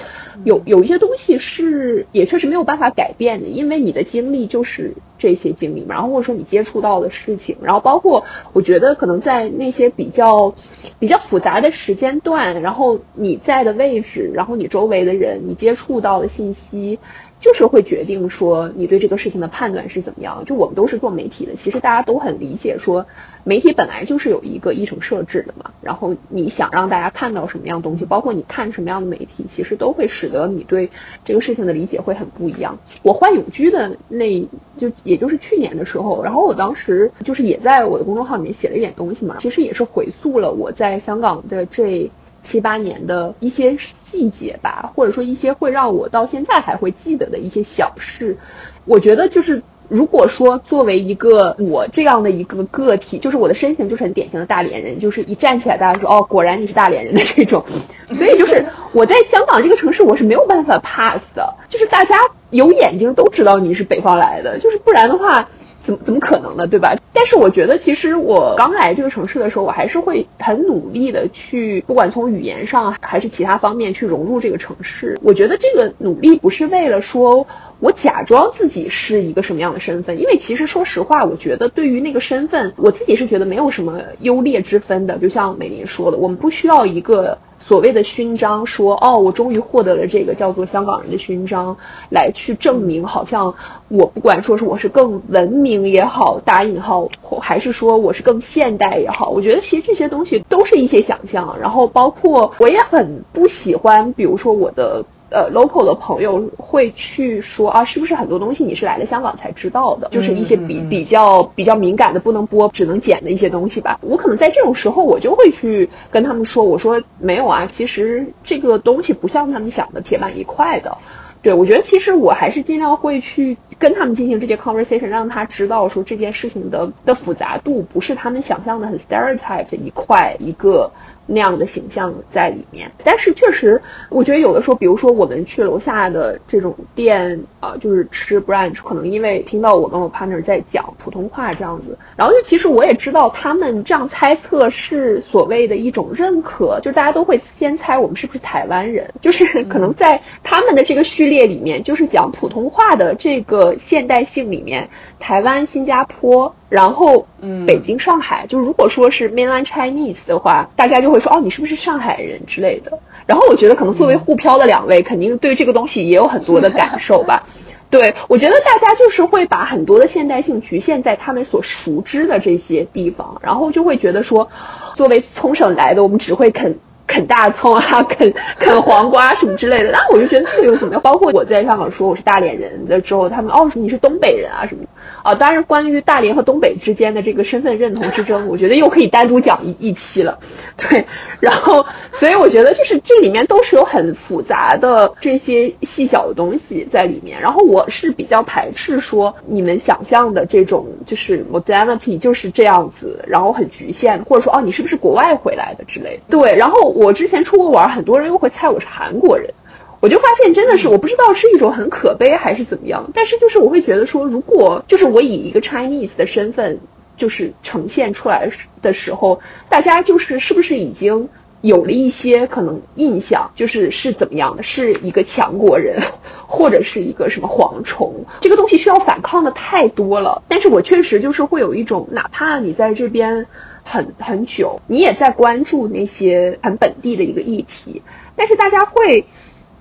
有有一些东西是也确实没有办法改变的，因为你的经历就是这些经历嘛。然后或者说你接触到的事情，然后包括我觉得可能在那些比较比较复杂的时间段，然后你在的位置，然后你周围的人，你接触到的信息。就是会决定说你对这个事情的判断是怎么样。就我们都是做媒体的，其实大家都很理解说，媒体本来就是有一个议程设置的嘛。然后你想让大家看到什么样东西，包括你看什么样的媒体，其实都会使得你对这个事情的理解会很不一样。我换永居的那就也就是去年的时候，然后我当时就是也在我的公众号里面写了一点东西嘛，其实也是回溯了我在香港的这。七八年的一些细节吧，或者说一些会让我到现在还会记得的一些小事，我觉得就是如果说作为一个我这样的一个个体，就是我的身形就是很典型的大连人，就是一站起来大家说哦，果然你是大连人的这种，[LAUGHS] 所以就是我在香港这个城市我是没有办法 pass 的，就是大家有眼睛都知道你是北方来的，就是不然的话。怎怎么可能呢？对吧？但是我觉得，其实我刚来这个城市的时候，我还是会很努力的去，不管从语言上还是其他方面去融入这个城市。我觉得这个努力不是为了说我假装自己是一个什么样的身份，因为其实说实话，我觉得对于那个身份，我自己是觉得没有什么优劣之分的。就像美林说的，我们不需要一个。所谓的勋章，说哦，我终于获得了这个叫做香港人的勋章，来去证明，好像我不管说是我是更文明也好，打引号，还是说我是更现代也好，我觉得其实这些东西都是一些想象。然后包括我也很不喜欢，比如说我的。呃，local 的朋友会去说啊，是不是很多东西你是来了香港才知道的？就是一些比比较比较敏感的、不能播、只能剪的一些东西吧。我可能在这种时候，我就会去跟他们说，我说没有啊，其实这个东西不像他们想的铁板一块的。对我觉得，其实我还是尽量会去跟他们进行这些 conversation，让他知道说这件事情的的复杂度不是他们想象的很 stereotype 的一块一个。那样的形象在里面，但是确实，我觉得有的时候，比如说我们去楼下的这种店啊，就是吃 brunch，可能因为听到我跟我 partner 在讲普通话这样子，然后就其实我也知道他们这样猜测是所谓的一种认可，就大家都会先猜我们是不是台湾人，就是 [LAUGHS] 可能在他们的这个序列里面，就是讲普通话的这个现代性里面，台湾、新加坡。然后，嗯，北京、上海，就如果说是 mainland Chinese 的话，大家就会说，哦，你是不是上海人之类的。然后我觉得，可能作为沪漂的两位，肯定对这个东西也有很多的感受吧。[LAUGHS] 对我觉得，大家就是会把很多的现代性局限在他们所熟知的这些地方，然后就会觉得说，作为从省来的，我们只会啃。啃大葱啊，啃啃黄瓜什么之类的，那我就觉得这个又怎么样？[LAUGHS] 包括我在香港说我是大连人的之后，他们哦你是东北人啊什么的啊。当然，关于大连和东北之间的这个身份认同之争，我觉得又可以单独讲一一期了。对，然后所以我觉得就是这里面都是有很复杂的这些细小的东西在里面。然后我是比较排斥说你们想象的这种就是 modernity 就是这样子，然后很局限，或者说哦你是不是国外回来的之类的。对，然后。我之前出国玩，很多人又会猜我是韩国人，我就发现真的是我不知道是一种很可悲还是怎么样，但是就是我会觉得说，如果就是我以一个 Chinese 的身份就是呈现出来的时候，大家就是是不是已经有了一些可能印象，就是是怎么样的，是一个强国人，[LAUGHS] 或者是一个什么蝗虫，这个东西需要反抗的太多了。但是我确实就是会有一种，哪怕你在这边。很很久，你也在关注那些很本地的一个议题，但是大家会，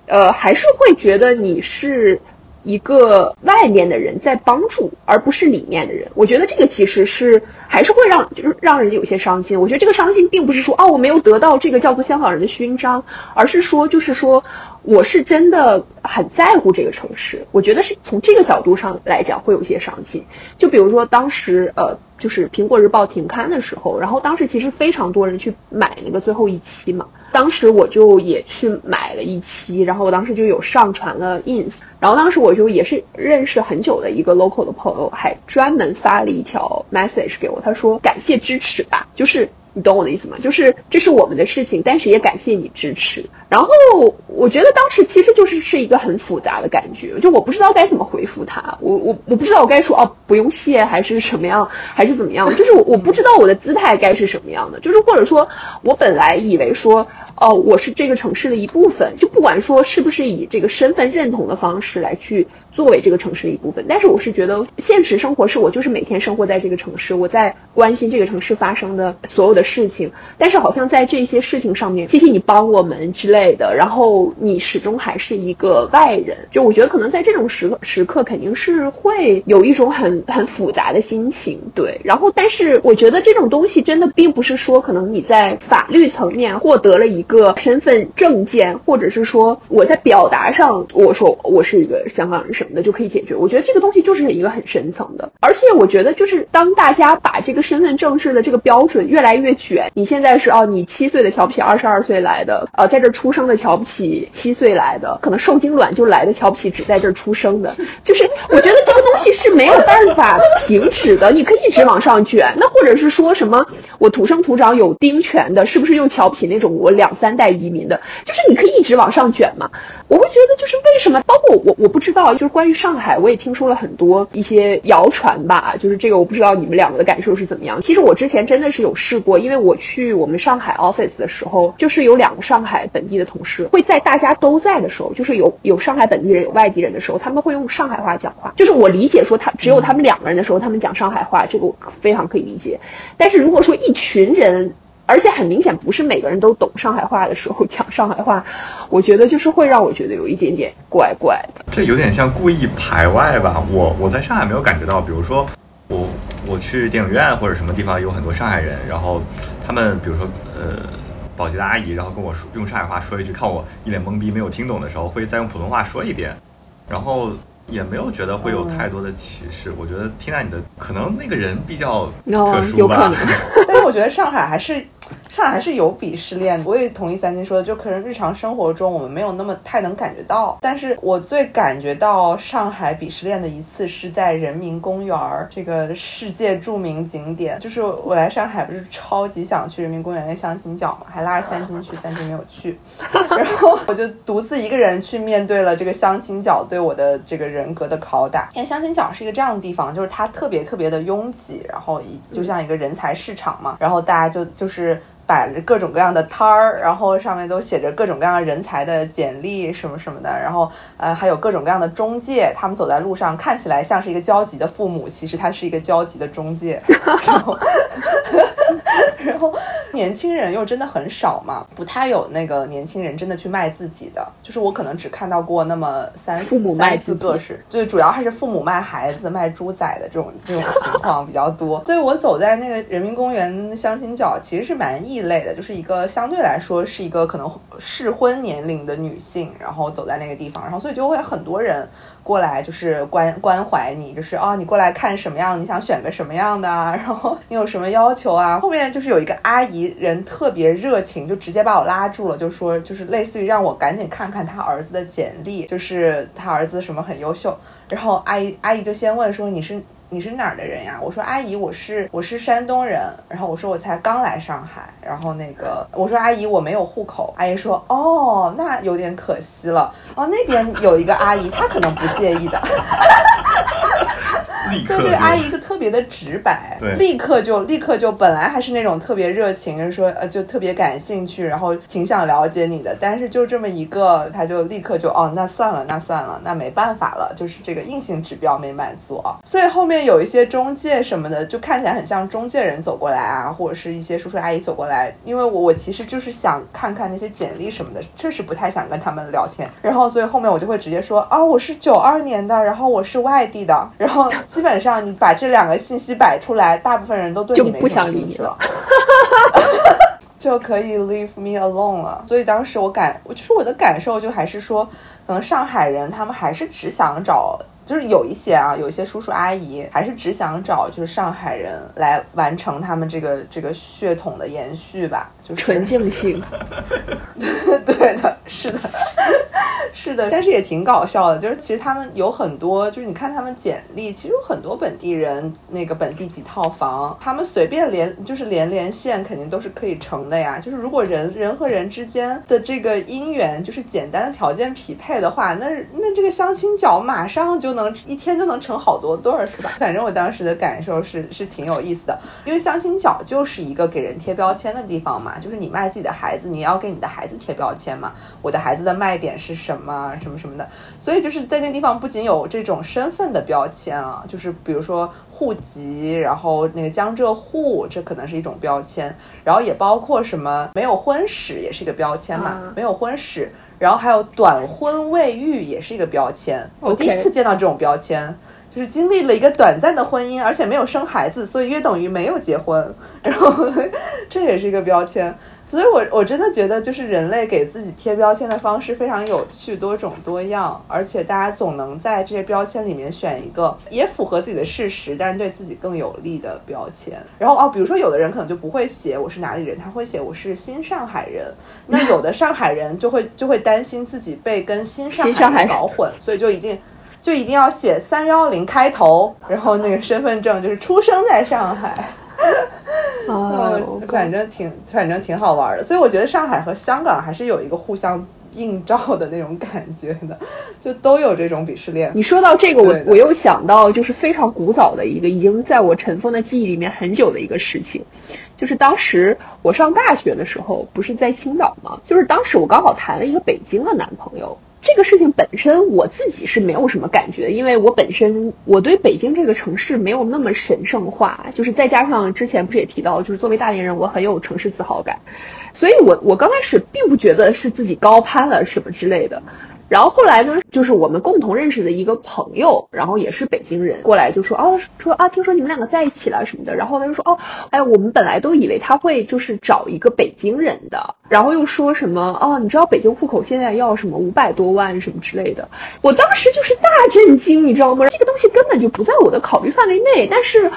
呃，还是会觉得你是一个外面的人在帮助，而不是里面的人。我觉得这个其实是还是会让就是让人有些伤心。我觉得这个伤心并不是说哦我没有得到这个叫做香港人的勋章，而是说就是说我是真的很在乎这个城市。我觉得是从这个角度上来讲会有些伤心。就比如说当时呃。就是苹果日报停刊的时候，然后当时其实非常多人去买那个最后一期嘛，当时我就也去买了一期，然后我当时就有上传了 ins，然后当时我就也是认识很久的一个 local 的朋友，还专门发了一条 message 给我，他说感谢支持吧，就是你懂我的意思吗？就是这是我们的事情，但是也感谢你支持。然后我觉得当时其实就是是一个很复杂的感觉，就我不知道该怎么回复他，我我我不知道我该说哦不用谢还是什么样，还是怎么样，就是我我不知道我的姿态该是什么样的，就是或者说我本来以为说哦我是这个城市的一部分，就不管说是不是以这个身份认同的方式来去作为这个城市的一部分，但是我是觉得现实生活是我就是每天生活在这个城市，我在关心这个城市发生的所有的事情，但是好像在这些事情上面，谢谢你帮我们之类。的，然后你始终还是一个外人，就我觉得可能在这种时时刻肯定是会有一种很很复杂的心情，对。然后，但是我觉得这种东西真的并不是说可能你在法律层面获得了一个身份证件，或者是说我在表达上我说我是一个香港人什么的就可以解决。我觉得这个东西就是一个很深层的，而且我觉得就是当大家把这个身份证式的这个标准越来越卷，你现在是哦，你七岁的瞧不起二十二岁来的，呃，在这出。生的瞧不起七岁来的，可能受精卵就来的瞧不起只在这儿出生的，就是我觉得这个东西是没有办法停止的，你可以一直往上卷。那或者是说什么我土生土长有丁权的，是不是又瞧不起那种我两三代移民的？就是你可以一直往上卷嘛。我会觉得就是为什么？包括我我不知道，就关于上海，我也听说了很多一些谣传吧。就是这个我不知道你们两个的感受是怎么样。其实我之前真的是有试过，因为我去我们上海 office 的时候，就是有两个上海本地。的同事会在大家都在的时候，就是有有上海本地人有外地人的时候，他们会用上海话讲话。就是我理解说他只有他们两个人的时候，他们讲上海话，这个我非常可以理解。但是如果说一群人，而且很明显不是每个人都懂上海话的时候讲上海话，[LAUGHS] 我觉得就是会让我觉得有一点点怪怪的。这有点像故意排外吧？我我在上海没有感觉到，比如说我我去电影院或者什么地方有很多上海人，然后他们比如说呃。保洁的阿姨，然后跟我说用上海话说一句，看我一脸懵逼没有听懂的时候，会再用普通话说一遍，然后也没有觉得会有太多的歧视。我觉得听到你的，可能那个人比较特殊吧。但是我觉得上海还是。上海是有鄙视链，我也同意三金说的，就可能日常生活中我们没有那么太能感觉到。但是我最感觉到上海鄙视链的一次是在人民公园儿这个世界著名景点，就是我来上海不是超级想去人民公园的相亲角嘛，还拉着三金去，三金没有去，然后我就独自一个人去面对了这个相亲角对我的这个人格的拷打。因为相亲角是一个这样的地方，就是它特别特别的拥挤，然后一就像一个人才市场嘛，然后大家就就是。摆着各种各样的摊儿，然后上面都写着各种各样人才的简历什么什么的，然后呃还有各种各样的中介，他们走在路上看起来像是一个焦急的父母，其实他是一个焦急的中介。然后，[LAUGHS] [LAUGHS] 然后年轻人又真的很少嘛，不太有那个年轻人真的去卖自己的，就是我可能只看到过那么三父母卖四个是，就主要还是父母卖孩子、卖猪仔的这种 [LAUGHS] 这种情况比较多。所以我走在那个人民公园相亲角，其实是蛮异。类的，就是一个相对来说是一个可能适婚年龄的女性，然后走在那个地方，然后所以就会很多人过来，就是关关怀你，就是哦，你过来看什么样？你想选个什么样的啊？[LAUGHS] 然后你有什么要求啊？后面就是有一个阿姨人特别热情，就直接把我拉住了，就说就是类似于让我赶紧看看他儿子的简历，就是他儿子什么很优秀。然后阿姨阿姨就先问说你是。你是哪儿的人呀？我说阿姨，我是我是山东人。然后我说我才刚来上海。然后那个我说阿姨，我没有户口。阿姨说哦，那有点可惜了。哦，那边有一个阿姨，她可能不介意的。对这个阿姨一个特别的直白，立刻就立刻就本来还是那种特别热情，就是说呃就特别感兴趣，然后挺想了解你的，但是就这么一个，他就立刻就哦那算了那算了那没办法了，就是这个硬性指标没满足啊，所以后面有一些中介什么的，就看起来很像中介人走过来啊，或者是一些叔叔阿姨走过来，因为我我其实就是想看看那些简历什么的，确实不太想跟他们聊天，然后所以后面我就会直接说啊我是九二年的，然后我是外地的，然后。基本上你把这两个信息摆出来，大部分人都对你没兴趣了，[LAUGHS] 就可以 leave me alone 了。所以当时我感，我就是我的感受就还是说，可能上海人他们还是只想找。就是有一些啊，有一些叔叔阿姨还是只想找就是上海人来完成他们这个这个血统的延续吧，就是纯净性。[LAUGHS] 对的，是的，[LAUGHS] 是的，但是也挺搞笑的，就是其实他们有很多，就是你看他们简历，其实有很多本地人，那个本地几套房，他们随便连就是连连线肯定都是可以成的呀。就是如果人人和人之间的这个姻缘就是简单的条件匹配的话，那那这个相亲角马上就能一天就能成好多对儿，是吧？反正我当时的感受是是挺有意思的，因为相亲角就是一个给人贴标签的地方嘛，就是你卖自己的孩子，你要给你的孩子贴标签嘛。我的孩子的卖点是什么，什么什么的，所以就是在那地方不仅有这种身份的标签啊，就是比如说户籍，然后那个江浙沪，这可能是一种标签，然后也包括什么没有婚史也是一个标签嘛，没有婚史，然后还有短婚未育也是一个标签。我第一次见到这种标签，就是经历了一个短暂的婚姻，而且没有生孩子，所以约等于没有结婚，然后这也是一个标签。所以，我我真的觉得，就是人类给自己贴标签的方式非常有趣、多种多样，而且大家总能在这些标签里面选一个也符合自己的事实，但是对自己更有利的标签。然后哦，比如说有的人可能就不会写我是哪里人，他会写我是新上海人。那有的上海人就会就会担心自己被跟新上海搞混，所以就一定就一定要写三幺零开头，然后那个身份证就是出生在上海。[LAUGHS] 哦，[LAUGHS] 反正挺反正挺好玩的，所以我觉得上海和香港还是有一个互相映照的那种感觉的，就都有这种鄙视链。你说到这个，我我又想到就是非常古早的一个，已经在我尘封的记忆里面很久的一个事情，就是当时我上大学的时候，不是在青岛吗？就是当时我刚好谈了一个北京的男朋友。这个事情本身我自己是没有什么感觉，因为我本身我对北京这个城市没有那么神圣化，就是再加上之前不是也提到，就是作为大连人，我很有城市自豪感，所以我我刚开始并不觉得是自己高攀了什么之类的。然后后来呢，就是我们共同认识的一个朋友，然后也是北京人，过来就说哦，说啊，听说你们两个在一起了什么的。然后他就说哦，哎，我们本来都以为他会就是找一个北京人的，然后又说什么哦，你知道北京户口现在要什么五百多万什么之类的。我当时就是大震惊，你知道吗？这个东西根本就不在我的考虑范围内，但是。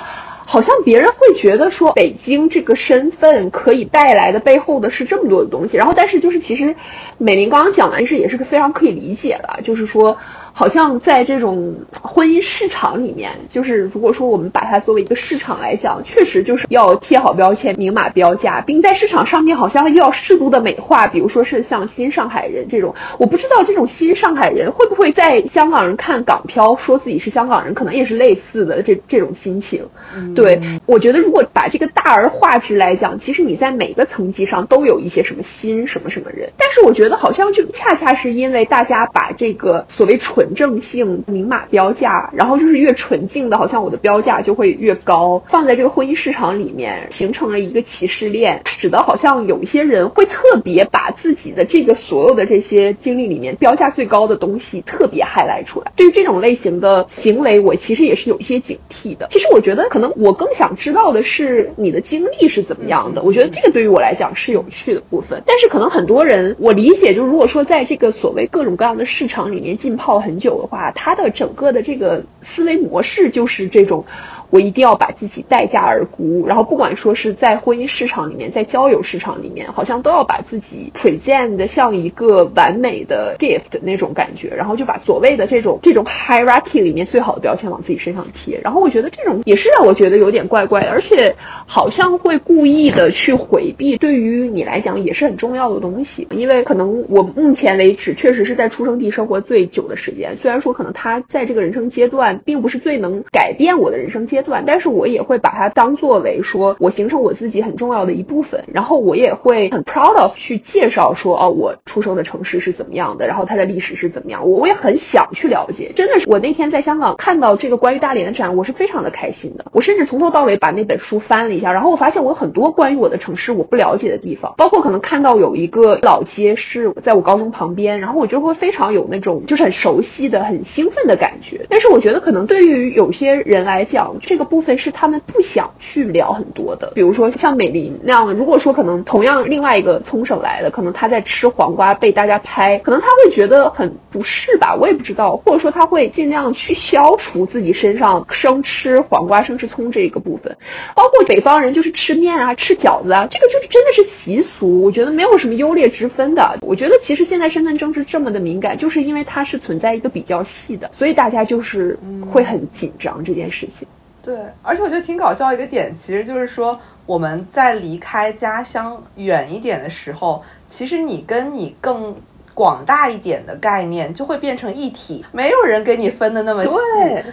好像别人会觉得说北京这个身份可以带来的背后的是这么多的东西，然后但是就是其实美玲刚刚讲完其实也是个非常可以理解的，就是说。好像在这种婚姻市场里面，就是如果说我们把它作为一个市场来讲，确实就是要贴好标签、明码标价，并在市场上面好像又要适度的美化，比如说是像新上海人这种，我不知道这种新上海人会不会在香港人看港漂说自己是香港人，可能也是类似的这这种心情。对，我觉得如果把这个大而化之来讲，其实你在每个层级上都有一些什么新什么什么人，但是我觉得好像就恰恰是因为大家把这个所谓纯。纯正性明码标价，然后就是越纯净的，好像我的标价就会越高。放在这个婚姻市场里面，形成了一个歧视链，使得好像有一些人会特别把自己的这个所有的这些经历里面标价最高的东西特别 highlight 出来。对于这种类型的行为，我其实也是有一些警惕的。其实我觉得，可能我更想知道的是你的经历是怎么样的。我觉得这个对于我来讲是有趣的部分。但是可能很多人，我理解，就是如果说在这个所谓各种各样的市场里面浸泡很。很久的话，他的整个的这个思维模式就是这种。我一定要把自己待价而沽，然后不管说是在婚姻市场里面，在交友市场里面，好像都要把自己 present 的像一个完美的 gift 那种感觉，然后就把所谓的这种这种 hierarchy 里面最好的标签往自己身上贴。然后我觉得这种也是让我觉得有点怪怪的，而且好像会故意的去回避对于你来讲也是很重要的东西。因为可能我目前为止确实是在出生地生活最久的时间，虽然说可能他在这个人生阶段并不是最能改变我的人生阶。段，但是我也会把它当作为说我形成我自己很重要的一部分，然后我也会很 proud of 去介绍说哦，我出生的城市是怎么样的，然后它的历史是怎么样，我我也很想去了解。真的是我那天在香港看到这个关于大连的展，我是非常的开心的。我甚至从头到尾把那本书翻了一下，然后我发现我有很多关于我的城市我不了解的地方，包括可能看到有一个老街是在我高中旁边，然后我就会非常有那种就是很熟悉的、很兴奋的感觉。但是我觉得可能对于有些人来讲，这个部分是他们不想去聊很多的。比如说像美林那样的，如果说可能同样另外一个冲绳来的，可能他在吃黄瓜被大家拍，可能他会觉得很不适吧，我也不知道，或者说他会尽量去消除自己身上生吃黄瓜、生吃葱这个部分。包括北方人就是吃面啊、吃饺子啊，这个就是真的是习俗，我觉得没有什么优劣之分的。我觉得其实现在身份政治这么的敏感，就是因为它是存在一个比较细的，所以大家就是会很紧张这件事情。对，而且我觉得挺搞笑一个点，其实就是说我们在离开家乡远一点的时候，其实你跟你更。广大一点的概念就会变成一体，没有人给你分的那么细。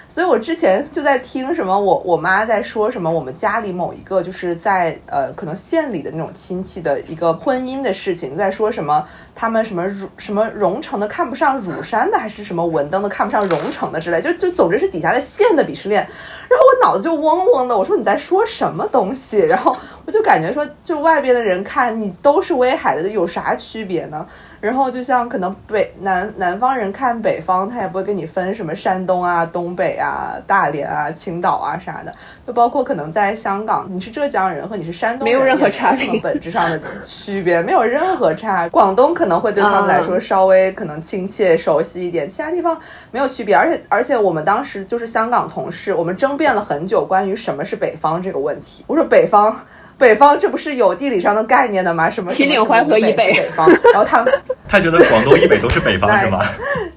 所以我之前就在听什么，我我妈在说什么，我们家里某一个就是在呃可能县里的那种亲戚的一个婚姻的事情，在说什么他们什么汝什么荣城的看不上乳山的，还是什么文登的看不上荣城的之类，就就总之是底下的县的鄙视链。然后我脑子就嗡嗡的，我说你在说什么东西？然后我就感觉说，就外边的人看你都是威海的，有啥区别呢？然后就像可能北南南方人看北方，他也不会跟你分什么山东啊、东北啊、大连啊、青岛啊啥的，就包括可能在香港，你是浙江人和你是山东，没有任何差别，本质上的区别没有任何差。广东可能会对他们来说稍微可能亲切熟悉一点，其他地方没有区别。而且而且我们当时就是香港同事，我们争辩了很久关于什么是北方这个问题。我说北方。北方这不是有地理上的概念的吗？什么秦岭淮河以北是北方，然后他们 [LAUGHS] 他觉得广东以北都是北方 [LAUGHS] 是吗？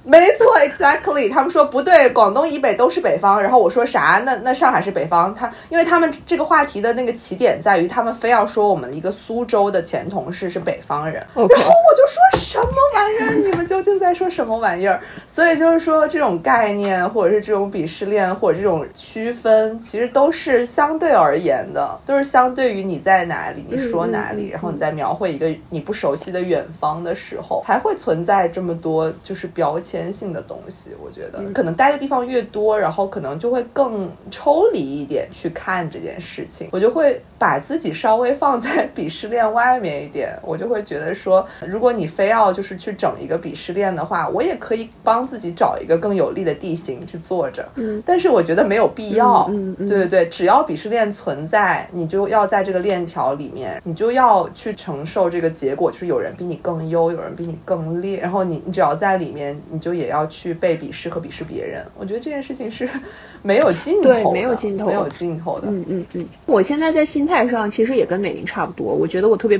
没错，exactly。他们说不对，广东以北都是北方。然后我说啥？那那上海是北方？他因为他们这个话题的那个起点在于，他们非要说我们一个苏州的前同事是北方人。然后我就说什么玩意儿？你们究竟在说什么玩意儿？所以就是说这种概念，或者是这种鄙视链，或者这种区分，其实都是相对而言的，都是相对于你。你在哪里？你说哪里？然后你在描绘一个你不熟悉的远方的时候，才会存在这么多就是标签性的东西。我觉得可能待的地方越多，然后可能就会更抽离一点去看这件事情。我就会把自己稍微放在 [LAUGHS] 鄙视链外面一点。我就会觉得说，如果你非要就是去整一个鄙视链的话，我也可以帮自己找一个更有利的地形去坐着。嗯，但是我觉得没有必要。嗯，对对对，只要鄙视链存在，你就要在这个。链条里面，你就要去承受这个结果，就是有人比你更优，有人比你更劣，然后你你只要在里面，你就也要去被鄙视和鄙视别人。我觉得这件事情是 [LAUGHS] 没有尽头，对，没有尽头，没有尽头的。嗯嗯嗯，我现在在心态上其实也跟美玲差不多，我觉得我特别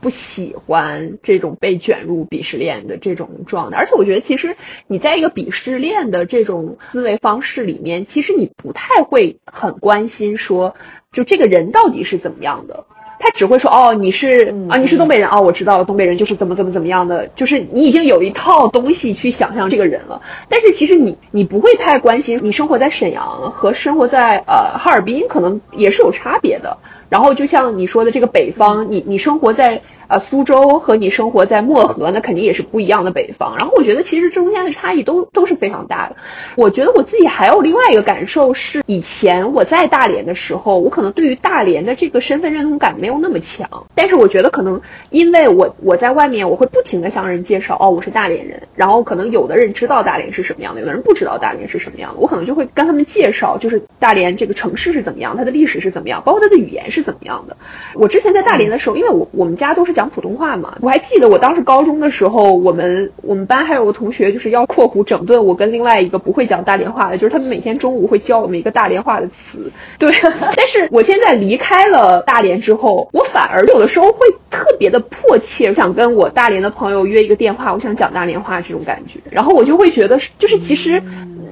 不喜欢这种被卷入鄙视链的这种状态，而且我觉得其实你在一个鄙视链的这种思维方式里面，其实你不太会很关心说。就这个人到底是怎么样的？他只会说哦，你是啊，你是东北人哦，我知道了，东北人就是怎么怎么怎么样的，就是你已经有一套东西去想象这个人了。但是其实你你不会太关心，你生活在沈阳和生活在呃哈尔滨可能也是有差别的。然后就像你说的这个北方，你你生活在。啊，苏州和你生活在漠河，那肯定也是不一样的北方。然后我觉得其实中间的差异都都是非常大的。我觉得我自己还有另外一个感受是，以前我在大连的时候，我可能对于大连的这个身份认同感没有那么强。但是我觉得可能因为我我在外面，我会不停的向人介绍，哦，我是大连人。然后可能有的人知道大连是什么样的，有的人不知道大连是什么样的。我可能就会跟他们介绍，就是大连这个城市是怎么样，它的历史是怎么样，包括它的语言是怎么样的。我之前在大连的时候，因为我我们家都是讲。讲普通话嘛，我还记得我当时高中的时候，我们我们班还有个同学就是要括弧整顿我跟另外一个不会讲大连话的，就是他们每天中午会教我们一个大连话的词。对，[LAUGHS] 但是我现在离开了大连之后，我反而有的时候会特别的迫切想跟我大连的朋友约一个电话，我想讲大连话这种感觉，然后我就会觉得，就是其实。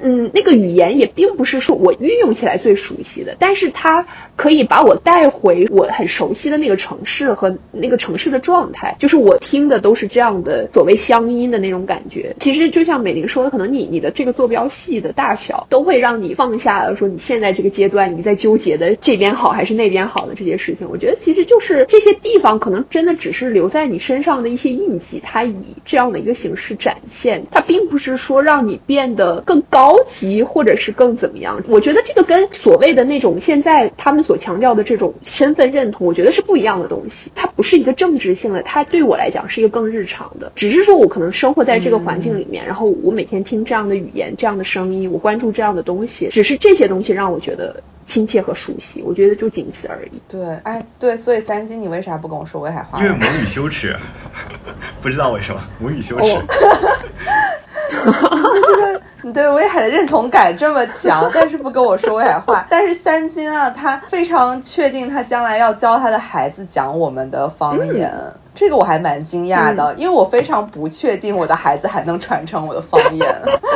嗯，那个语言也并不是说我运用起来最熟悉的，但是它可以把我带回我很熟悉的那个城市和那个城市的状态，就是我听的都是这样的所谓乡音的那种感觉。其实就像美玲说的，可能你你的这个坐标系的大小都会让你放下了说你现在这个阶段你在纠结的这边好还是那边好的这些事情。我觉得其实就是这些地方可能真的只是留在你身上的一些印记，它以这样的一个形式展现，它并不是说让你变得更高。高级，或者是更怎么样？我觉得这个跟所谓的那种现在他们所强调的这种身份认同，我觉得是不一样的东西。它不是一个政治性的，它对我来讲是一个更日常的。只是说我可能生活在这个环境里面，然后我每天听这样的语言、这样的声音，我关注这样的东西，只是这些东西让我觉得亲切和熟悉。我觉得就仅此而已。对，哎，对，所以三金，你为啥不跟我说威海话？因为母语羞耻，[LAUGHS] 不知道为什么母语羞耻。[LAUGHS] 这个你对威海的认同感这么强，但是不跟我说威海话。但是三金啊，他非常确定他将来要教他的孩子讲我们的方言，这个我还蛮惊讶的，因为我非常不确定我的孩子还能传承我的方言。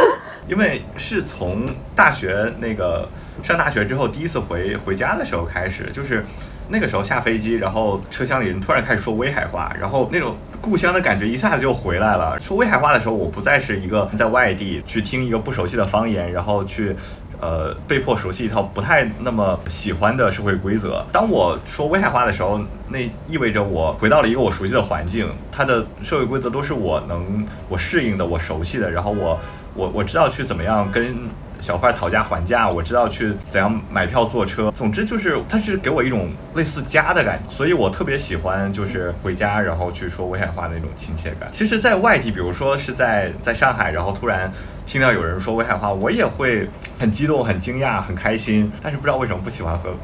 [LAUGHS] 因为是从大学那个上大学之后第一次回回家的时候开始，就是那个时候下飞机，然后车厢里人突然开始说威海话，然后那种故乡的感觉一下子就回来了。说威海话的时候，我不再是一个在外地去听一个不熟悉的方言，然后去。呃，被迫熟悉一套不太那么喜欢的社会规则。当我说威海话的时候，那意味着我回到了一个我熟悉的环境，它的社会规则都是我能我适应的、我熟悉的。然后我我我知道去怎么样跟小贩讨价还价，我知道去怎样买票坐车。总之就是，它是给我一种类似家的感觉，所以我特别喜欢就是回家然后去说威海话那种亲切感。其实，在外地，比如说是在在上海，然后突然。听到有人说威海话，我也会很激动、很惊讶、很开心，但是不知道为什么不喜欢和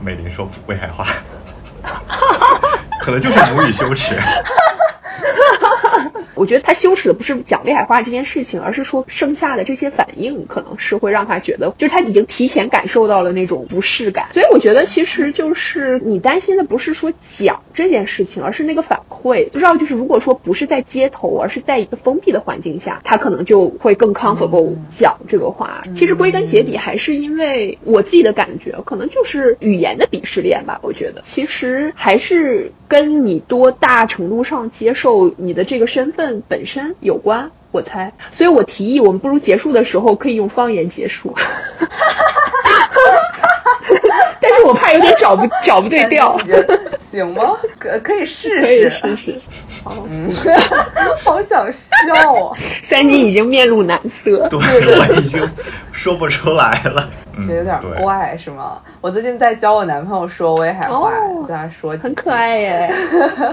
美玲说威海话，[LAUGHS] 可能就是母语羞耻。[LAUGHS] [LAUGHS] 我觉得他羞耻的不是讲威海话这件事情，而是说剩下的这些反应，可能是会让他觉得，就是他已经提前感受到了那种不适感。所以我觉得，其实就是你担心的不是说讲这件事情，而是那个反馈。不知道就是如果说不是在街头，而是在一个封闭的环境下，他可能就会更 comfortable 讲这个话。其实归根结底还是因为我自己的感觉，可能就是语言的鄙视链吧。我觉得其实还是跟你多大程度上接受你的这个身份。本身有关，我猜，所以我提议我们不如结束的时候可以用方言结束，[LAUGHS] 但是我怕有点找不找不对调，[LAUGHS] 行吗？可可以试试，可以试试。嗯，[LAUGHS] 好想笑啊！三金已经面露难色，对，我已经说不出来了。觉得有点怪是吗？我最近在教我男朋友说威海话，跟他说很可爱耶。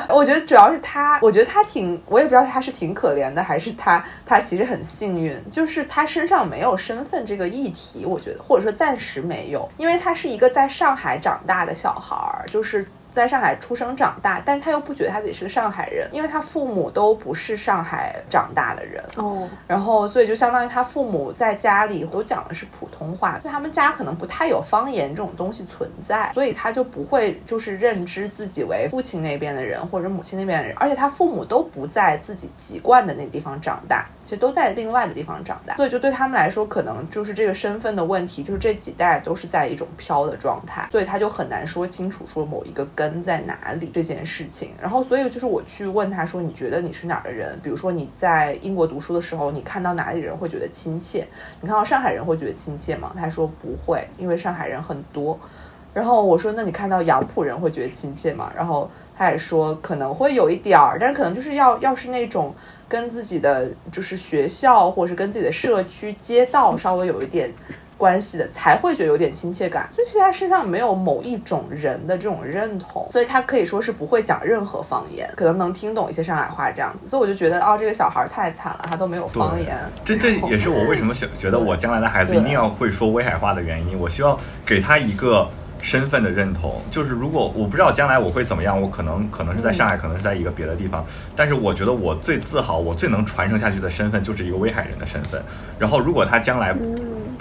我觉得主要是他，我觉得他挺，我也不知道他是挺可怜的，还是他他其实很幸运，就是他身上没有身份这个议题，我觉得或者说暂时没有，因为他是一个在上海长大的小孩儿，就是。在上海出生长大，但是他又不觉得他自己是个上海人，因为他父母都不是上海长大的人哦。然后，所以就相当于他父母在家里都讲的是普通话，所以他们家可能不太有方言这种东西存在，所以他就不会就是认知自己为父亲那边的人或者母亲那边的人，而且他父母都不在自己籍贯的那地方长大，其实都在另外的地方长大，所以就对他们来说，可能就是这个身份的问题，就是这几代都是在一种飘的状态，所以他就很难说清楚说某一个。根在哪里这件事情，然后所以就是我去问他说，你觉得你是哪儿的人？比如说你在英国读书的时候，你看到哪里人会觉得亲切？你看到上海人会觉得亲切吗？他说不会，因为上海人很多。然后我说，那你看到杨浦人会觉得亲切吗？然后他也说可能会有一点儿，但是可能就是要要是那种跟自己的就是学校或者是跟自己的社区街道稍微有一点。关系的才会觉得有点亲切感，所以其实他身上没有某一种人的这种认同，所以他可以说是不会讲任何方言，可能能听懂一些上海话这样子，所以我就觉得哦，这个小孩太惨了，他都没有方言。这这也是我为什么想 [LAUGHS] 觉得我将来的孩子一定要会说威海话的原因，我希望给他一个。身份的认同，就是如果我不知道将来我会怎么样，我可能可能是在上海，可能是在一个别的地方，但是我觉得我最自豪，我最能传承下去的身份就是一个威海人的身份。然后如果他将来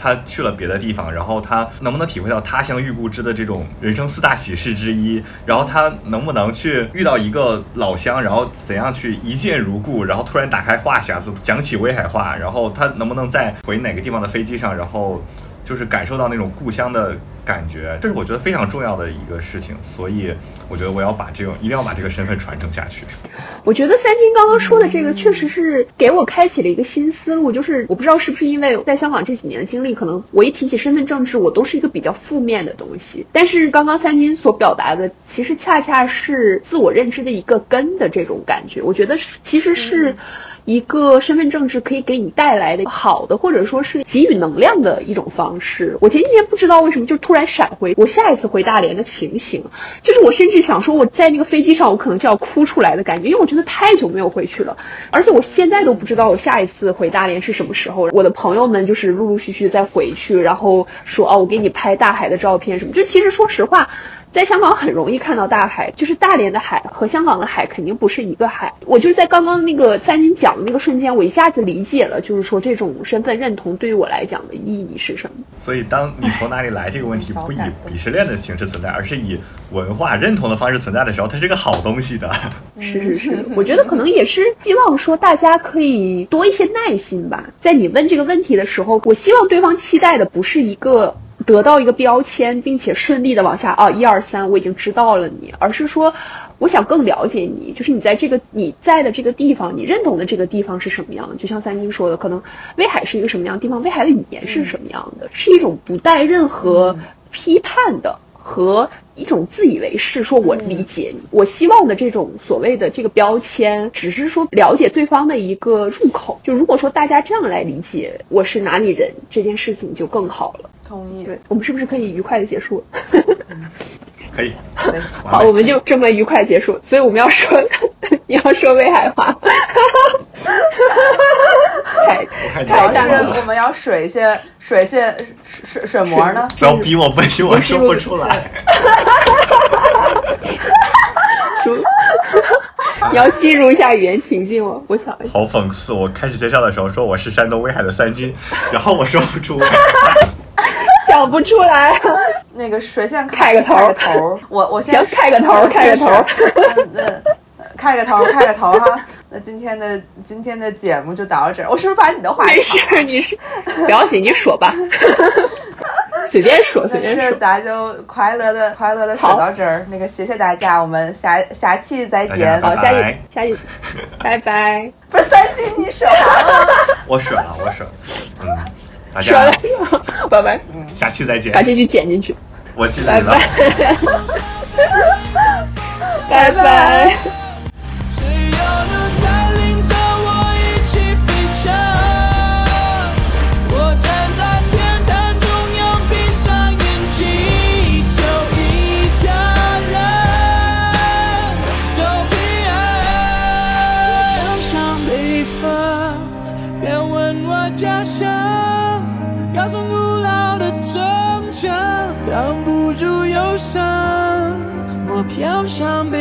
他去了别的地方，然后他能不能体会到他乡遇故知的这种人生四大喜事之一？然后他能不能去遇到一个老乡，然后怎样去一见如故？然后突然打开话匣子讲起威海话，然后他能不能在回哪个地方的飞机上，然后就是感受到那种故乡的。感觉，这是我觉得非常重要的一个事情，所以我觉得我要把这种一定要把这个身份传承下去。我觉得三金刚刚说的这个确实是给我开启了一个新思路，就是我不知道是不是因为在香港这几年的经历，可能我一提起身份政治，我都是一个比较负面的东西。但是刚刚三金所表达的，其实恰恰是自我认知的一个根的这种感觉。我觉得其实是。一个身份证是可以给你带来的好的，或者说是给予能量的一种方式。我前几天不知道为什么就突然闪回我下一次回大连的情形，就是我甚至想说我在那个飞机上我可能就要哭出来的感觉，因为我真的太久没有回去了，而且我现在都不知道我下一次回大连是什么时候。我的朋友们就是陆陆续续在回去，然后说哦，我给你拍大海的照片什么。就其实说实话。在香港很容易看到大海，就是大连的海和香港的海肯定不是一个海。我就是在刚刚那个三金讲的那个瞬间，我一下子理解了，就是说这种身份认同对于我来讲的意义是什么。所以，当你从哪里来这个问题不以鄙视链的形式存在，而是以文化认同的方式存在的时候，它是个好东西的。是是是，[LAUGHS] 我觉得可能也是希望说大家可以多一些耐心吧。在你问这个问题的时候，我希望对方期待的不是一个。得到一个标签，并且顺利的往下啊，一二三，我已经知道了你，而是说，我想更了解你，就是你在这个你在的这个地方，你认同的这个地方是什么样的？就像三金说的，可能威海是一个什么样的地方？威海的语言是什么样的？是一种不带任何批判的。和一种自以为是，说我理解你，我希望的这种所谓的这个标签，只是说了解对方的一个入口。就如果说大家这样来理解我是哪里人，这件事情就更好了。同意。对我们是不是可以愉快的结束？[LAUGHS] 可以。好，我们就这么愉快结束。所以我们要说，[LAUGHS] 你要说威海话。[LAUGHS] 太太但是我们要水一些水些水水膜呢？不要逼我，不行，我说不出来。你要进入一下语言情境哦，我想一。好讽刺！我开始介绍的时候说我是山东威海的三金，然后我说不出，想不出来。那个谁先开个头头，[LAUGHS] 我我先开个头，开个头。嗯，开个头，开个头哈。那今天的今天的节目就到这儿。我是不是把你的话？没事，你是不要紧，你说吧。[LAUGHS] 随便说，随便说。咱就快乐的快乐的说到这儿。那个谢谢大家，我们下下期再见。好，下期下期，拜拜。[LAUGHS] 不是三金，你说完了？我说了，我说。嗯，大家 [LAUGHS] 拜拜。嗯，下期再见。把这句剪进去。我记得了。拜拜。[LAUGHS] 飘要伤悲。